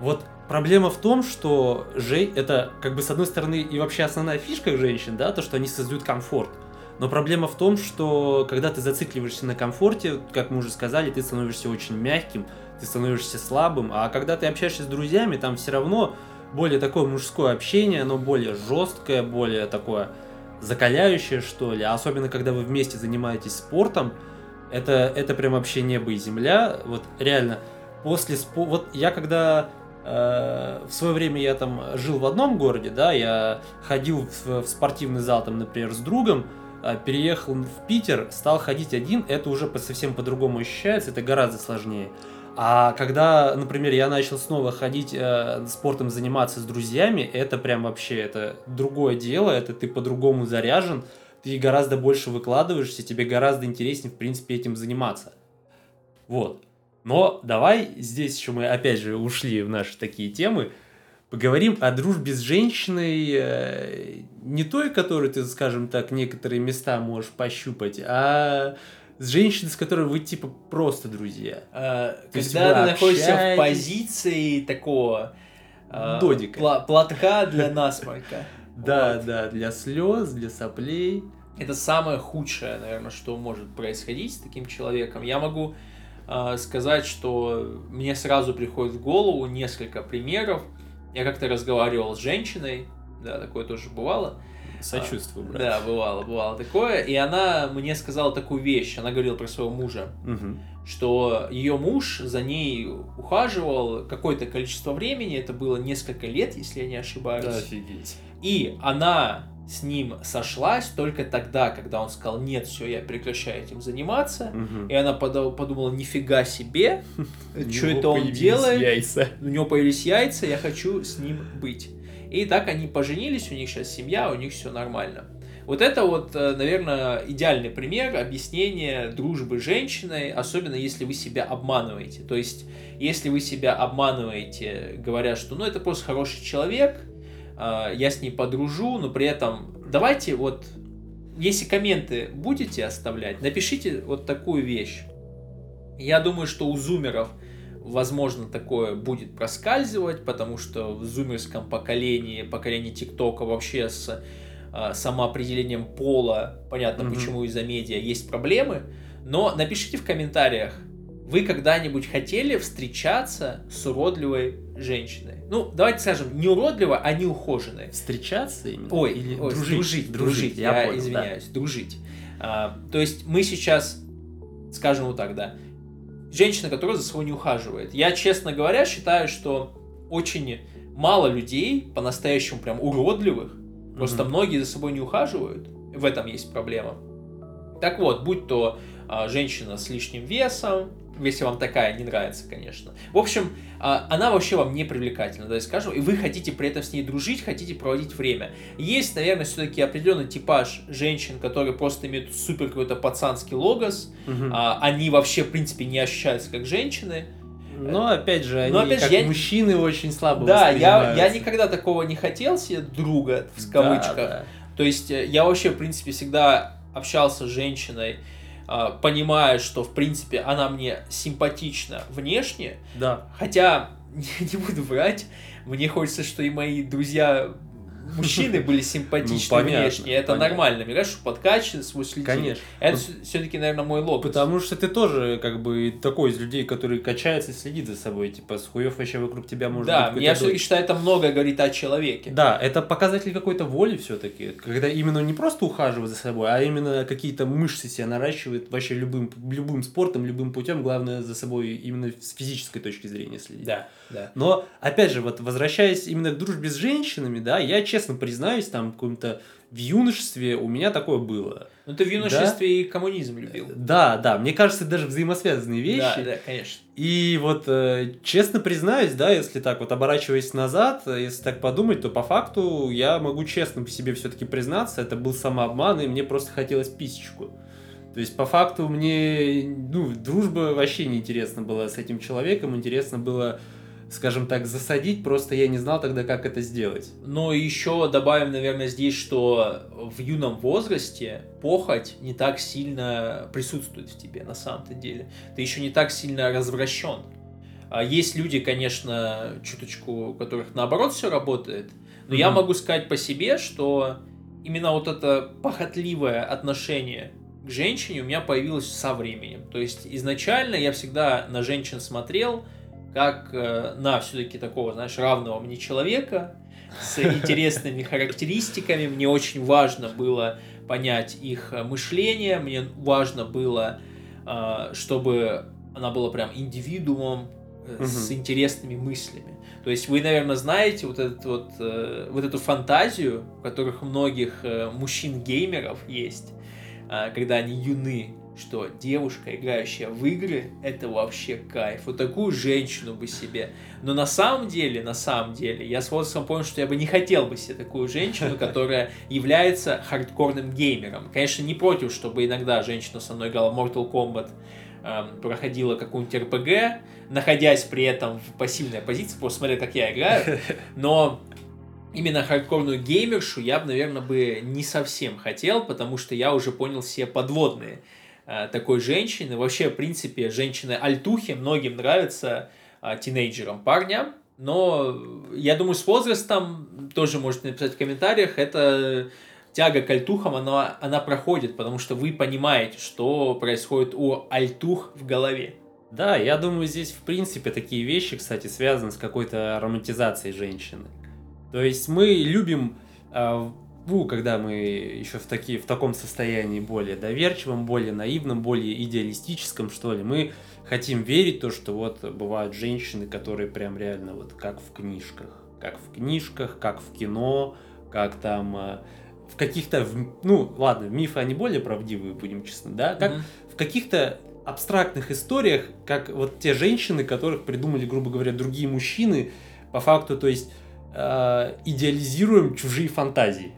вот проблема в том, что же это как бы с одной стороны и вообще основная фишка женщин, да, то, что они создают комфорт. Но проблема в том, что когда ты зацикливаешься на комфорте, как мы уже сказали, ты становишься очень мягким, ты становишься слабым, а когда ты общаешься с друзьями, там все равно более такое мужское общение, оно более жесткое, более такое закаляющее, что ли. А особенно, когда вы вместе занимаетесь спортом, это, это прям вообще небо и земля. Вот реально, после спо... Вот я когда в свое время я там жил в одном городе, да, я ходил в, в спортивный зал, там, например, с другом, а, переехал в Питер, стал ходить один, это уже совсем по-другому ощущается, это гораздо сложнее. А когда, например, я начал снова ходить э, спортом заниматься с друзьями, это прям вообще это другое дело, это ты по-другому заряжен, ты гораздо больше выкладываешься, тебе гораздо интереснее, в принципе, этим заниматься. Вот. Но давай здесь еще мы опять же ушли в наши такие темы, поговорим о дружбе с женщиной, э, не той, которой ты, скажем так, некоторые места можешь пощупать, а с женщиной, с которой вы типа просто друзья. А, То есть когда вы ты находишься в общаетесь? позиции такого а, Додика. пла- платка для насморка. (laughs) Да, да, для слез, для соплей. Это самое худшее, наверное, что может происходить с таким человеком. Я могу сказать, что мне сразу приходит в голову несколько примеров. Я как-то разговаривал с женщиной, да, такое тоже бывало. Сочувствую, брат. Да, бывало, бывало такое. И она мне сказала такую вещь. Она говорила про своего мужа. Мгм. что ее муж за ней ухаживал какое-то количество времени, это было несколько лет, если я не ошибаюсь. Офигеть. И она с ним сошлась только тогда, когда он сказал, нет, все, я прекращаю этим заниматься. Мгм. И она подумала, нифига себе, (laughs) что это он делает, Яйца. у него появились яйца, я хочу с ним быть. И так они поженились, у них сейчас семья, у них все нормально. Вот это вот, э, наверное, идеальный пример объяснения дружбы с женщиной, особенно если вы себя обманываете. То есть, если вы себя обманываете, говоря, что ну это просто хороший человек, я с ней подружу, но при этом давайте вот, если комменты будете оставлять, напишите вот такую вещь. Я думаю, что у зумеров возможно, такое будет проскальзывать, потому что в зумерском поколении, поколении ТикТока вообще с а, самоопределением пола, понятно Мгм. почему из-за медиа, есть проблемы. Но напишите в комментариях, вы когда-нибудь хотели встречаться с уродливой женщиной? Ну, давайте скажем, не уродливой, а неухоженной. Встречаться именно? Ой, Или ой, дружить? дружить, дружить, я, я, понял, да. извиняюсь, дружить. А, то есть мы сейчас, скажем вот так, да, женщина, которая за собой не ухаживает. Я, честно говоря, считаю, что очень мало людей, по-настоящему прям уродливых, просто Мгм. многие за собой не ухаживают, в этом есть проблема. Так вот, будь то а, женщина с лишним весом, если вам такая не нравится, конечно. В общем, а, она вообще вам не привлекательна, да, скажем, и вы хотите при этом с ней дружить, хотите проводить время. Есть, наверное, все-таки определенный типаж женщин, которые просто имеют супер какой-то пацанский логос, а, они вообще, в принципе, не ощущаются как женщины. Но опять же, они Но опять же, как я- мужчины очень слабо Да, я, я никогда такого не хотел себе друга, в Да, кавычках. да. То есть э, я вообще, в принципе, всегда общался с женщиной, понимая, что, в принципе, она мне симпатична внешне, Да. хотя, (laughs) не буду врать, мне хочется, что и мои друзья мужчины были симпатичны Ну, понятно, внешне. Это понятно. нормально. Мне кажется, что подкачан, следить. Конечно. Это все-таки, наверное, мой логос. Потому что ты тоже как бы такой из людей, который качается и следит за собой. Типа, с хуев вообще вокруг тебя может да, быть я какой-то все-таки считаю, это много говорит о человеке. Да, это показатель какой-то воли все-таки. Когда именно не просто ухаживает за собой, а именно какие-то мышцы себе наращивает вообще любым, любым спортом, любым путем. Главное за собой именно с физической точки зрения следить. Да, да. Но, опять же, вот возвращаясь именно к дружбе с женщинами, да, я честно признаюсь, там, каком-то в юношестве у меня такое было. Ну ты в юношестве и коммунизм любил. Да, да, мне кажется, даже взаимосвязанные вещи. Да, да, конечно. И вот, э, честно признаюсь, да, если так вот оборачиваясь назад, э, если так подумать, то по факту я могу честно по себе все-таки признаться, это был самообман, и мне просто хотелось писечку. То есть, по факту, мне, ну, дружба вообще не интересна была с этим человеком, интересно было, скажем так, засадить, просто я не знал тогда, как это сделать. Но еще добавим, наверное, здесь, что в юном возрасте похоть не так сильно присутствует в тебе на самом-то деле. Ты еще не так сильно развращен. А Есть люди, конечно, чуточку, у которых наоборот все работает, но я Мгм. могу сказать по себе, что именно вот это похотливое отношение к женщине у меня появилось со временем. То есть изначально я всегда на женщин смотрел как э, на все-таки такого, знаешь, равного мне человека с интересными характеристиками. Мне очень важно было понять их э, мышление, мне важно было, э, чтобы она была прям индивидуумом с интересными мыслями. То есть вы, наверное, знаете вот, этот вот, вот эту фантазию, у которых у многих мужчин-геймеров есть, когда они юны, что девушка, играющая в игры, это вообще кайф. Вот такую женщину бы себе. Но на самом деле, на самом деле, я с возрастом понял, что я бы не хотел бы себе такую женщину, (laughs) которая является хардкорным геймером. Конечно, не против, чтобы иногда женщина со мной играла Mortal Kombat, эм, проходила какую-нибудь РПГ, находясь при этом в пассивной позиции, просто смотря, как я играю. (laughs) Но именно хардкорную геймершу я бы, наверное, бы не совсем хотел, потому что я уже понял все подводные такой женщины. Вообще, в принципе, женщины-альтухи многим нравятся э, тинейджерам, парням. Но я думаю, с возрастом, тоже можете написать в комментариях, это тяга к альтухам, она, она проходит, потому что вы понимаете, что происходит у альтух в голове. Да, я думаю, здесь в принципе такие вещи, кстати, связаны с какой-то романтизацией женщины. То есть мы любим, э, ну, когда мы еще в, такие, в таком состоянии более доверчивом, более наивном, более идеалистическом, что ли, мы хотим верить то, что вот бывают женщины, которые прям реально вот как в книжках, как в книжках, как в кино, как там э, в каких-то, ну, ладно, мифы они более правдивые, будем честны, да, как mm-hmm. в каких-то абстрактных историях, как вот те женщины, которых придумали, грубо говоря, другие мужчины, по факту, то есть э, идеализируем чужие фантазии.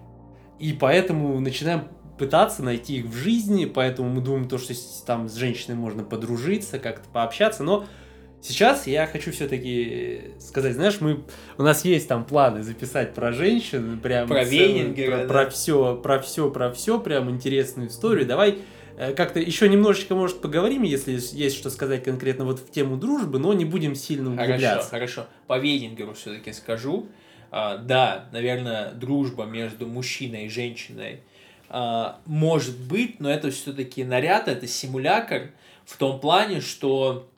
И поэтому начинаем пытаться найти их в жизни, поэтому мы думаем то, что там с женщиной можно подружиться, как-то пообщаться, но сейчас я хочу все-таки сказать, знаешь, мы у нас есть там планы записать про женщин, прям про Вейнингера, про, да. про все, про все, про все, прям интересную историю. Давай э, как-то еще немножечко, может, поговорим, если есть что сказать конкретно вот в тему дружбы, но не будем сильно углубляться. Хорошо, хорошо. По Вейнингеру все-таки скажу. А, да, наверное, дружба между мужчиной и женщиной а, может быть, но это все-таки наряд, это симулятор в том плане, что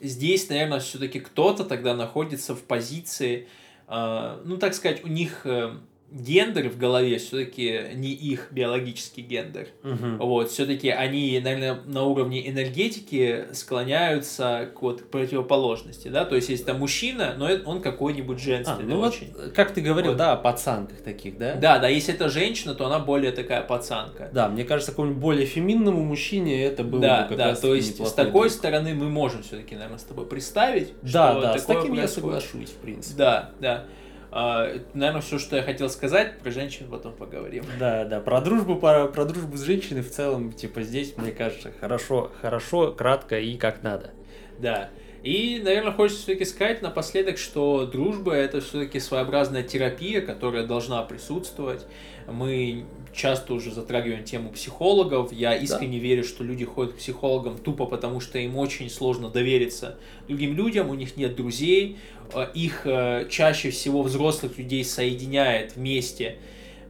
здесь, наверное, все-таки кто-то тогда находится в позиции, а, ну, так сказать, у них э, гендер в голове все-таки не их биологический гендер. Угу. Вот, все-таки они, наверное, на уровне энергетики склоняются к вот противоположности, да, то есть есть там мужчина, но он какой-нибудь женственный а, ну очень. Вот, как ты говорил, вот. да, о пацанках таких, да? Да, да, если это женщина, то она более такая пацанка. Да, мне кажется, какому-нибудь более феминному мужчине это было да, бы как да, раз то есть с такой друг. стороны мы можем все-таки, наверное, с тобой представить, да, что да, с таким происходит. я соглашусь, в принципе. Да, да. А, наверное, все, что я хотел сказать, про женщин потом поговорим. Да, да, про дружбу, про, про дружбу с женщиной в целом, типа здесь, мне кажется, хорошо, хорошо, кратко и как надо. Да. И, наверное, хочется все-таки сказать напоследок, что дружба это все-таки своеобразная терапия, которая должна присутствовать. Мы часто уже затрагиваем тему психологов. Я искренне да. верю, что люди ходят к психологам тупо потому, что им очень сложно довериться другим людям, у них нет друзей, Э, их э, чаще всего взрослых людей соединяет вместе,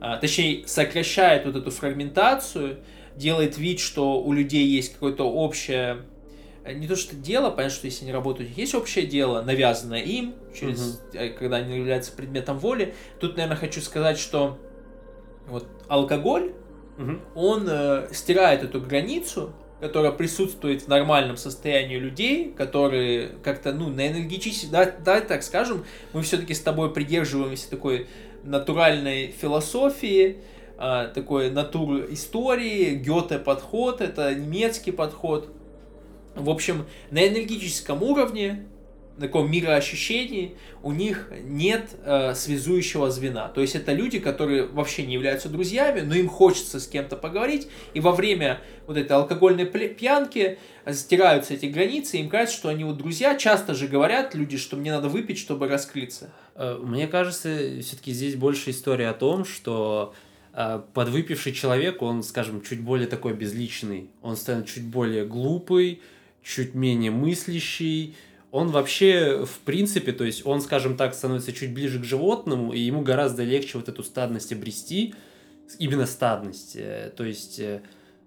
э, точнее сокращает вот эту фрагментацию, делает вид, что у людей есть какое-то общее не то что дело, понятно, что если они работают, есть общее дело, навязанное им, через, угу. когда они являются предметом воли. Тут, наверное, хочу сказать, что вот алкоголь, угу. он э, стирает эту границу, которая присутствует в нормальном состоянии людей, которые как-то, ну, на энергетически, да, да, так скажем, мы все-таки с тобой придерживаемся такой натуральной философии, а, такой натур истории, Гёте подход, это немецкий подход. В общем, на энергетическом уровне таком мироощущении у них нет э, связующего звена. То есть это люди, которые вообще не являются друзьями, но им хочется с кем-то поговорить, и во время вот этой алкогольной пьянки стираются эти границы, им кажется, что они вот друзья. Часто же говорят люди, что мне надо выпить, чтобы раскрыться. Э, мне кажется, все-таки здесь больше история о том, что э, подвыпивший человек, он, скажем, чуть более такой безличный, он станет чуть более глупый, чуть менее мыслящий, он вообще, в принципе, то есть он, скажем так, становится чуть ближе к животному, и ему гораздо легче вот эту стадность обрести, именно стадность. Э, то есть э,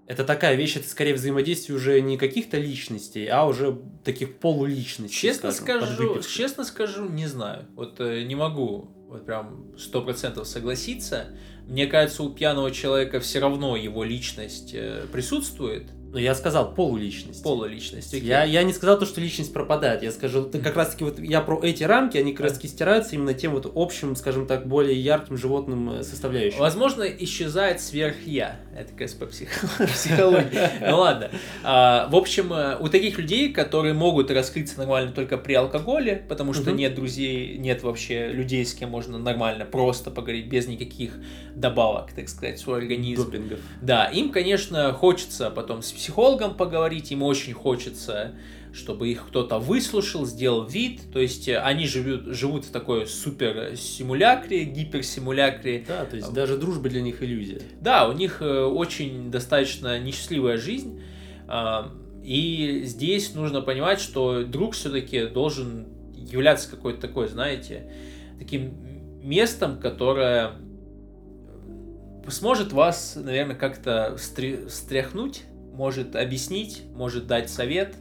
это такая вещь, это скорее взаимодействие уже не каких-то личностей, а уже таких полуличностей. Честно скажем, скажу, честно скажу, не знаю. Вот э, не могу вот прям сто процентов согласиться. Мне кажется, у пьяного человека все равно его личность э, присутствует Ну, я сказал полуличность. Полуличность. окей. Я, я не сказал то, что личность пропадает. Я скажу, ты как раз таки вот я про эти рамки, они как раз таки стираются именно тем вот общим, скажем так, более ярким животным э, составляющим. Возможно, исчезает сверх-я. Это, псих- (laughs) психологии. Ну ладно. А, В общем, э, у таких людей, которые могут раскрыться нормально только при алкоголе, потому что нет друзей, нет вообще людей, с кем можно нормально просто поговорить, без никаких добавок, так сказать, в свой организм. Допингов. Да, им, конечно, хочется потом с психологом поговорить, им очень хочется, чтобы их кто-то выслушал, сделал вид. То есть э, они живут, живут в такой супер симулякре, гиперсимулякре. Да, то есть даже дружба для них иллюзия. Да, у них э, очень достаточно несчастливая жизнь. а, И здесь нужно понимать, что друг все-таки должен являться какой-то такой, знаете, таким местом, которое сможет вас, наверное, как-то встряхнуть, может объяснить, может дать совет,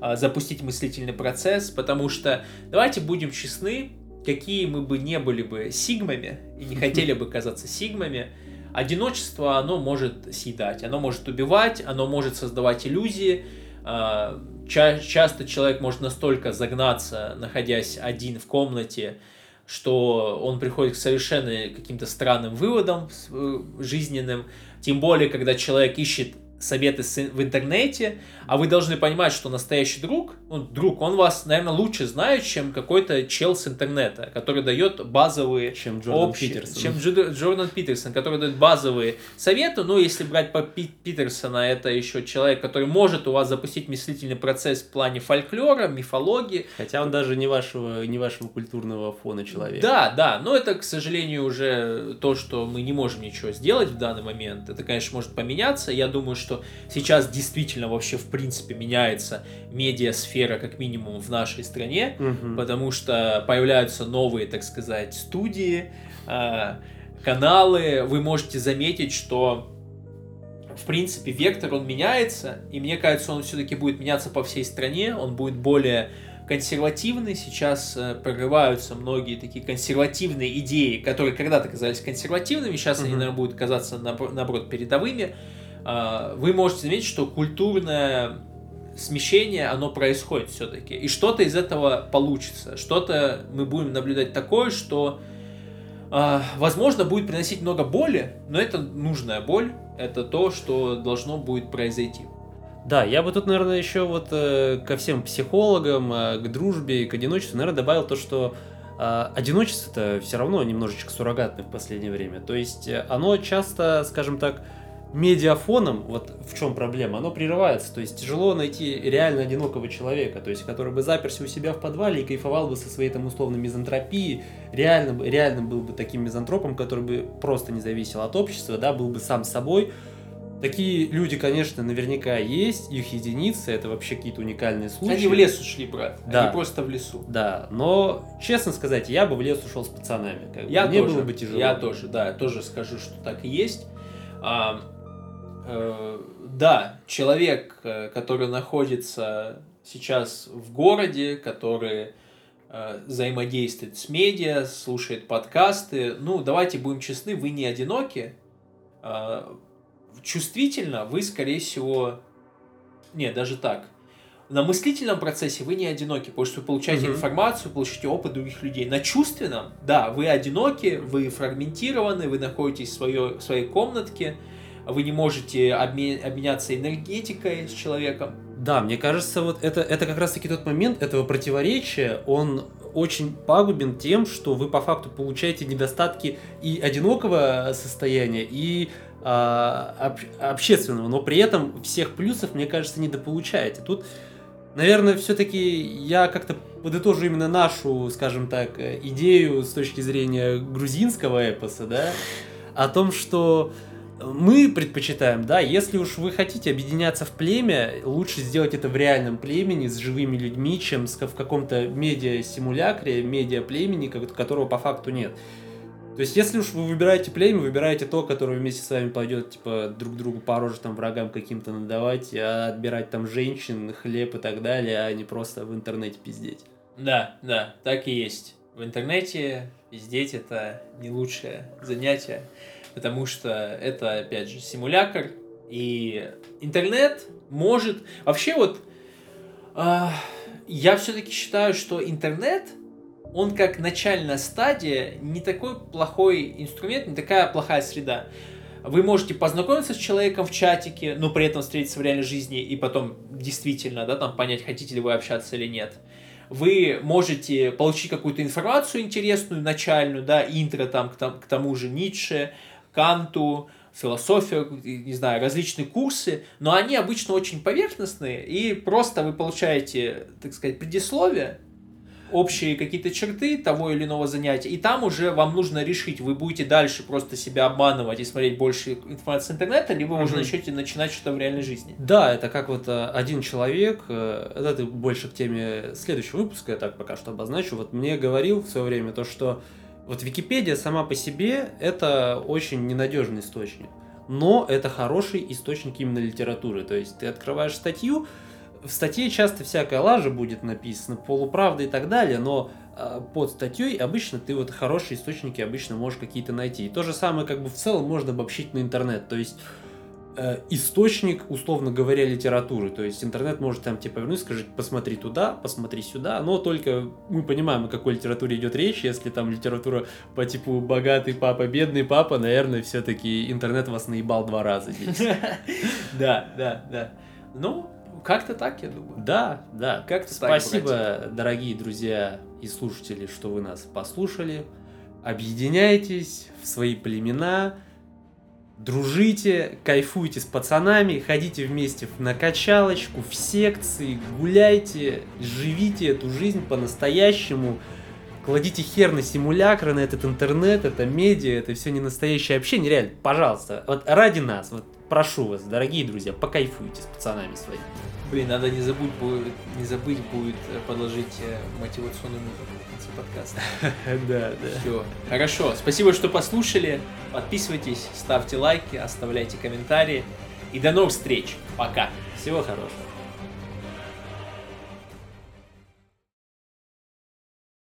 а, запустить мыслительный процесс, потому что давайте будем честны, какие мы бы не были бы сигмами и не (laughs) хотели бы казаться сигмами, одиночество, оно может съедать, оно может убивать, оно может создавать иллюзии. А, ча- часто человек может настолько загнаться, находясь один в комнате, что он приходит к совершенно каким-то странным выводам э, жизненным. Тем более, когда человек ищет советы в интернете, а вы должны понимать, что настоящий друг, ну, друг, он вас, наверное, лучше знает, чем какой-то чел с интернета, который дает базовые Чем Джордан общие- Питерсон. чем Джо- Джордан Питерсон, который дает базовые советы. Ну, если брать по Пи- Питерсона, это еще человек, который может у вас запустить мыслительный процесс в плане фольклора, мифологии. Хотя он даже не вашего, не вашего культурного фона человека. Да, да, но это, к сожалению, уже то, что мы не можем ничего сделать в данный момент. Это, конечно, может поменяться. Я думаю, что сейчас действительно вообще в принципе меняется медиасфера, как минимум, в нашей стране. Мгм. потому что появляются новые, так сказать, студии, а, каналы. Вы можете заметить, что в принципе вектор он меняется, и мне кажется, он все-таки будет меняться по всей стране, он будет более консервативный. Сейчас э, прорываются многие такие консервативные идеи, которые когда-то казались консервативными, сейчас они, Мгм. наверное, будут казаться наоборот передовыми. А, Вы можете заметить, что культурное смещение, оно происходит все-таки. И что-то из этого получится. Что-то мы будем наблюдать такое, что, а, возможно, будет приносить много боли, но это нужная боль. Это то, что должно будет произойти. Да, я бы тут, наверное, еще вот э, ко всем психологам, э, к дружбе к одиночеству, наверное, добавил то, что э, одиночество-то все равно немножечко суррогатное в последнее время. То есть э, оно часто, скажем так, медиафоном, вот в чем проблема, оно прерывается. То есть тяжело найти реально одинокого человека, то есть который бы заперся у себя в подвале и кайфовал бы со своей там условной мизантропией, реально, бы- реально был бы таким мизантропом, который бы просто не зависел от общества, да, был бы сам собой, Такие люди, конечно, наверняка есть, их единицы, это вообще какие-то уникальные случаи. Они в лес ушли, брат. Да. Они просто в лесу. Да, но, честно сказать, я бы в лес ушел с пацанами. как бы. Я Мне тоже, было бы тяжело. Я тоже, да, тоже скажу, что так и есть. А, э, да, человек, э, который находится сейчас в городе, который э, взаимодействует с медиа, слушает подкасты, ну, давайте будем честны, вы не одиноки. Чувствительно вы, скорее всего, не, даже так. На мыслительном процессе вы не одиноки, потому что вы получаете Мгм. информацию, получаете опыт других людей. На чувственном, да, вы одиноки, вы фрагментированы, вы находитесь в, своё- в своей комнатке, вы не можете обме- обменяться энергетикой с человеком. Да, мне кажется, вот это, это как раз-таки тот момент этого противоречия, он очень пагубен тем, что вы по факту получаете недостатки и одинокого состояния, и а, об- общественного, но при этом всех плюсов, мне кажется, недополучаете. Тут, наверное, все-таки я как-то подытожу именно нашу, скажем так, э, идею с точки зрения грузинского эпоса, да, о том, что мы предпочитаем, да, если уж вы хотите объединяться в племя, лучше сделать это в реальном племени с живыми людьми, чем в каком-то медиа-симулякре, медиа-племени, ко- которого по факту нет. То есть, если уж вы выбираете племя, выбирайте то, которое вместе с вами пойдет, типа, друг другу по роже, там, врагам каким-то надавать, а отбирать там женщин, хлеб и так далее, а не просто в интернете пиздеть. Да, да, так и есть. В интернете пиздеть это не лучшее занятие, потому что это, опять же, симулятор, И интернет может... Вообще вот... а, я все-таки считаю, что интернет, он как начальная стадия, не такой плохой инструмент, не такая плохая среда. Вы можете познакомиться с человеком в чатике, но при этом встретиться в реальной жизни и потом действительно, да, там понять, хотите ли вы общаться или нет. Вы можете получить какую-то информацию интересную, начальную, да, интро там к, там, к тому же Ницше, Канту, философию, не знаю, различные курсы, но они обычно очень поверхностные, и просто вы получаете, так сказать, предисловие, общие какие-то черты того или иного занятия, и там уже вам нужно решить, вы будете дальше просто себя обманывать и смотреть больше информации с интернета, либо вы уже начнете начинать что-то в реальной жизни. Да, это как вот э, один человек, э, это больше к теме следующего выпуска, я так пока что обозначу, вот мне говорил в свое время то, что вот Википедия сама по себе это очень ненадежный источник, но это хороший источник именно литературы, то есть ты открываешь статью, в статье часто всякая лажа будет написана, полуправда и так далее, но э, под статьей обычно ты вот хорошие источники обычно можешь какие-то найти. И то же самое как бы в целом можно обобщить на интернет, то есть источник, условно говоря, литературы. То есть интернет может там тебе повернуть, скажет, посмотри туда, посмотри сюда, но только мы понимаем, о какой литературе идет речь. Если там литература по типу богатый папа, бедный папа, наверное, все-таки интернет вас наебал два раза здесь. (laughs) Да, да, да. Ну, как-то так, я думаю. Да, да. Как-то Спасибо, дорогие друзья и слушатели, что вы нас послушали. Объединяйтесь в свои племена, дружите, кайфуйте с пацанами, ходите вместе на качалочку, в секции, гуляйте, живите эту жизнь по-настоящему. Кладите хер на симулякры, на этот интернет, это медиа, это все не настоящее общение. Реально, пожалуйста, вот ради нас, вот прошу вас, дорогие друзья, покайфуйте с пацанами своими. Блин, надо не забыть будет, не забыть будет э, подложить э, мотивационную музыку в конце подкаста. (laughs) Да, да. Все. Хорошо. Спасибо, что послушали. Подписывайтесь, ставьте лайки, оставляйте комментарии. И до новых встреч. Пока. Всего хорошего.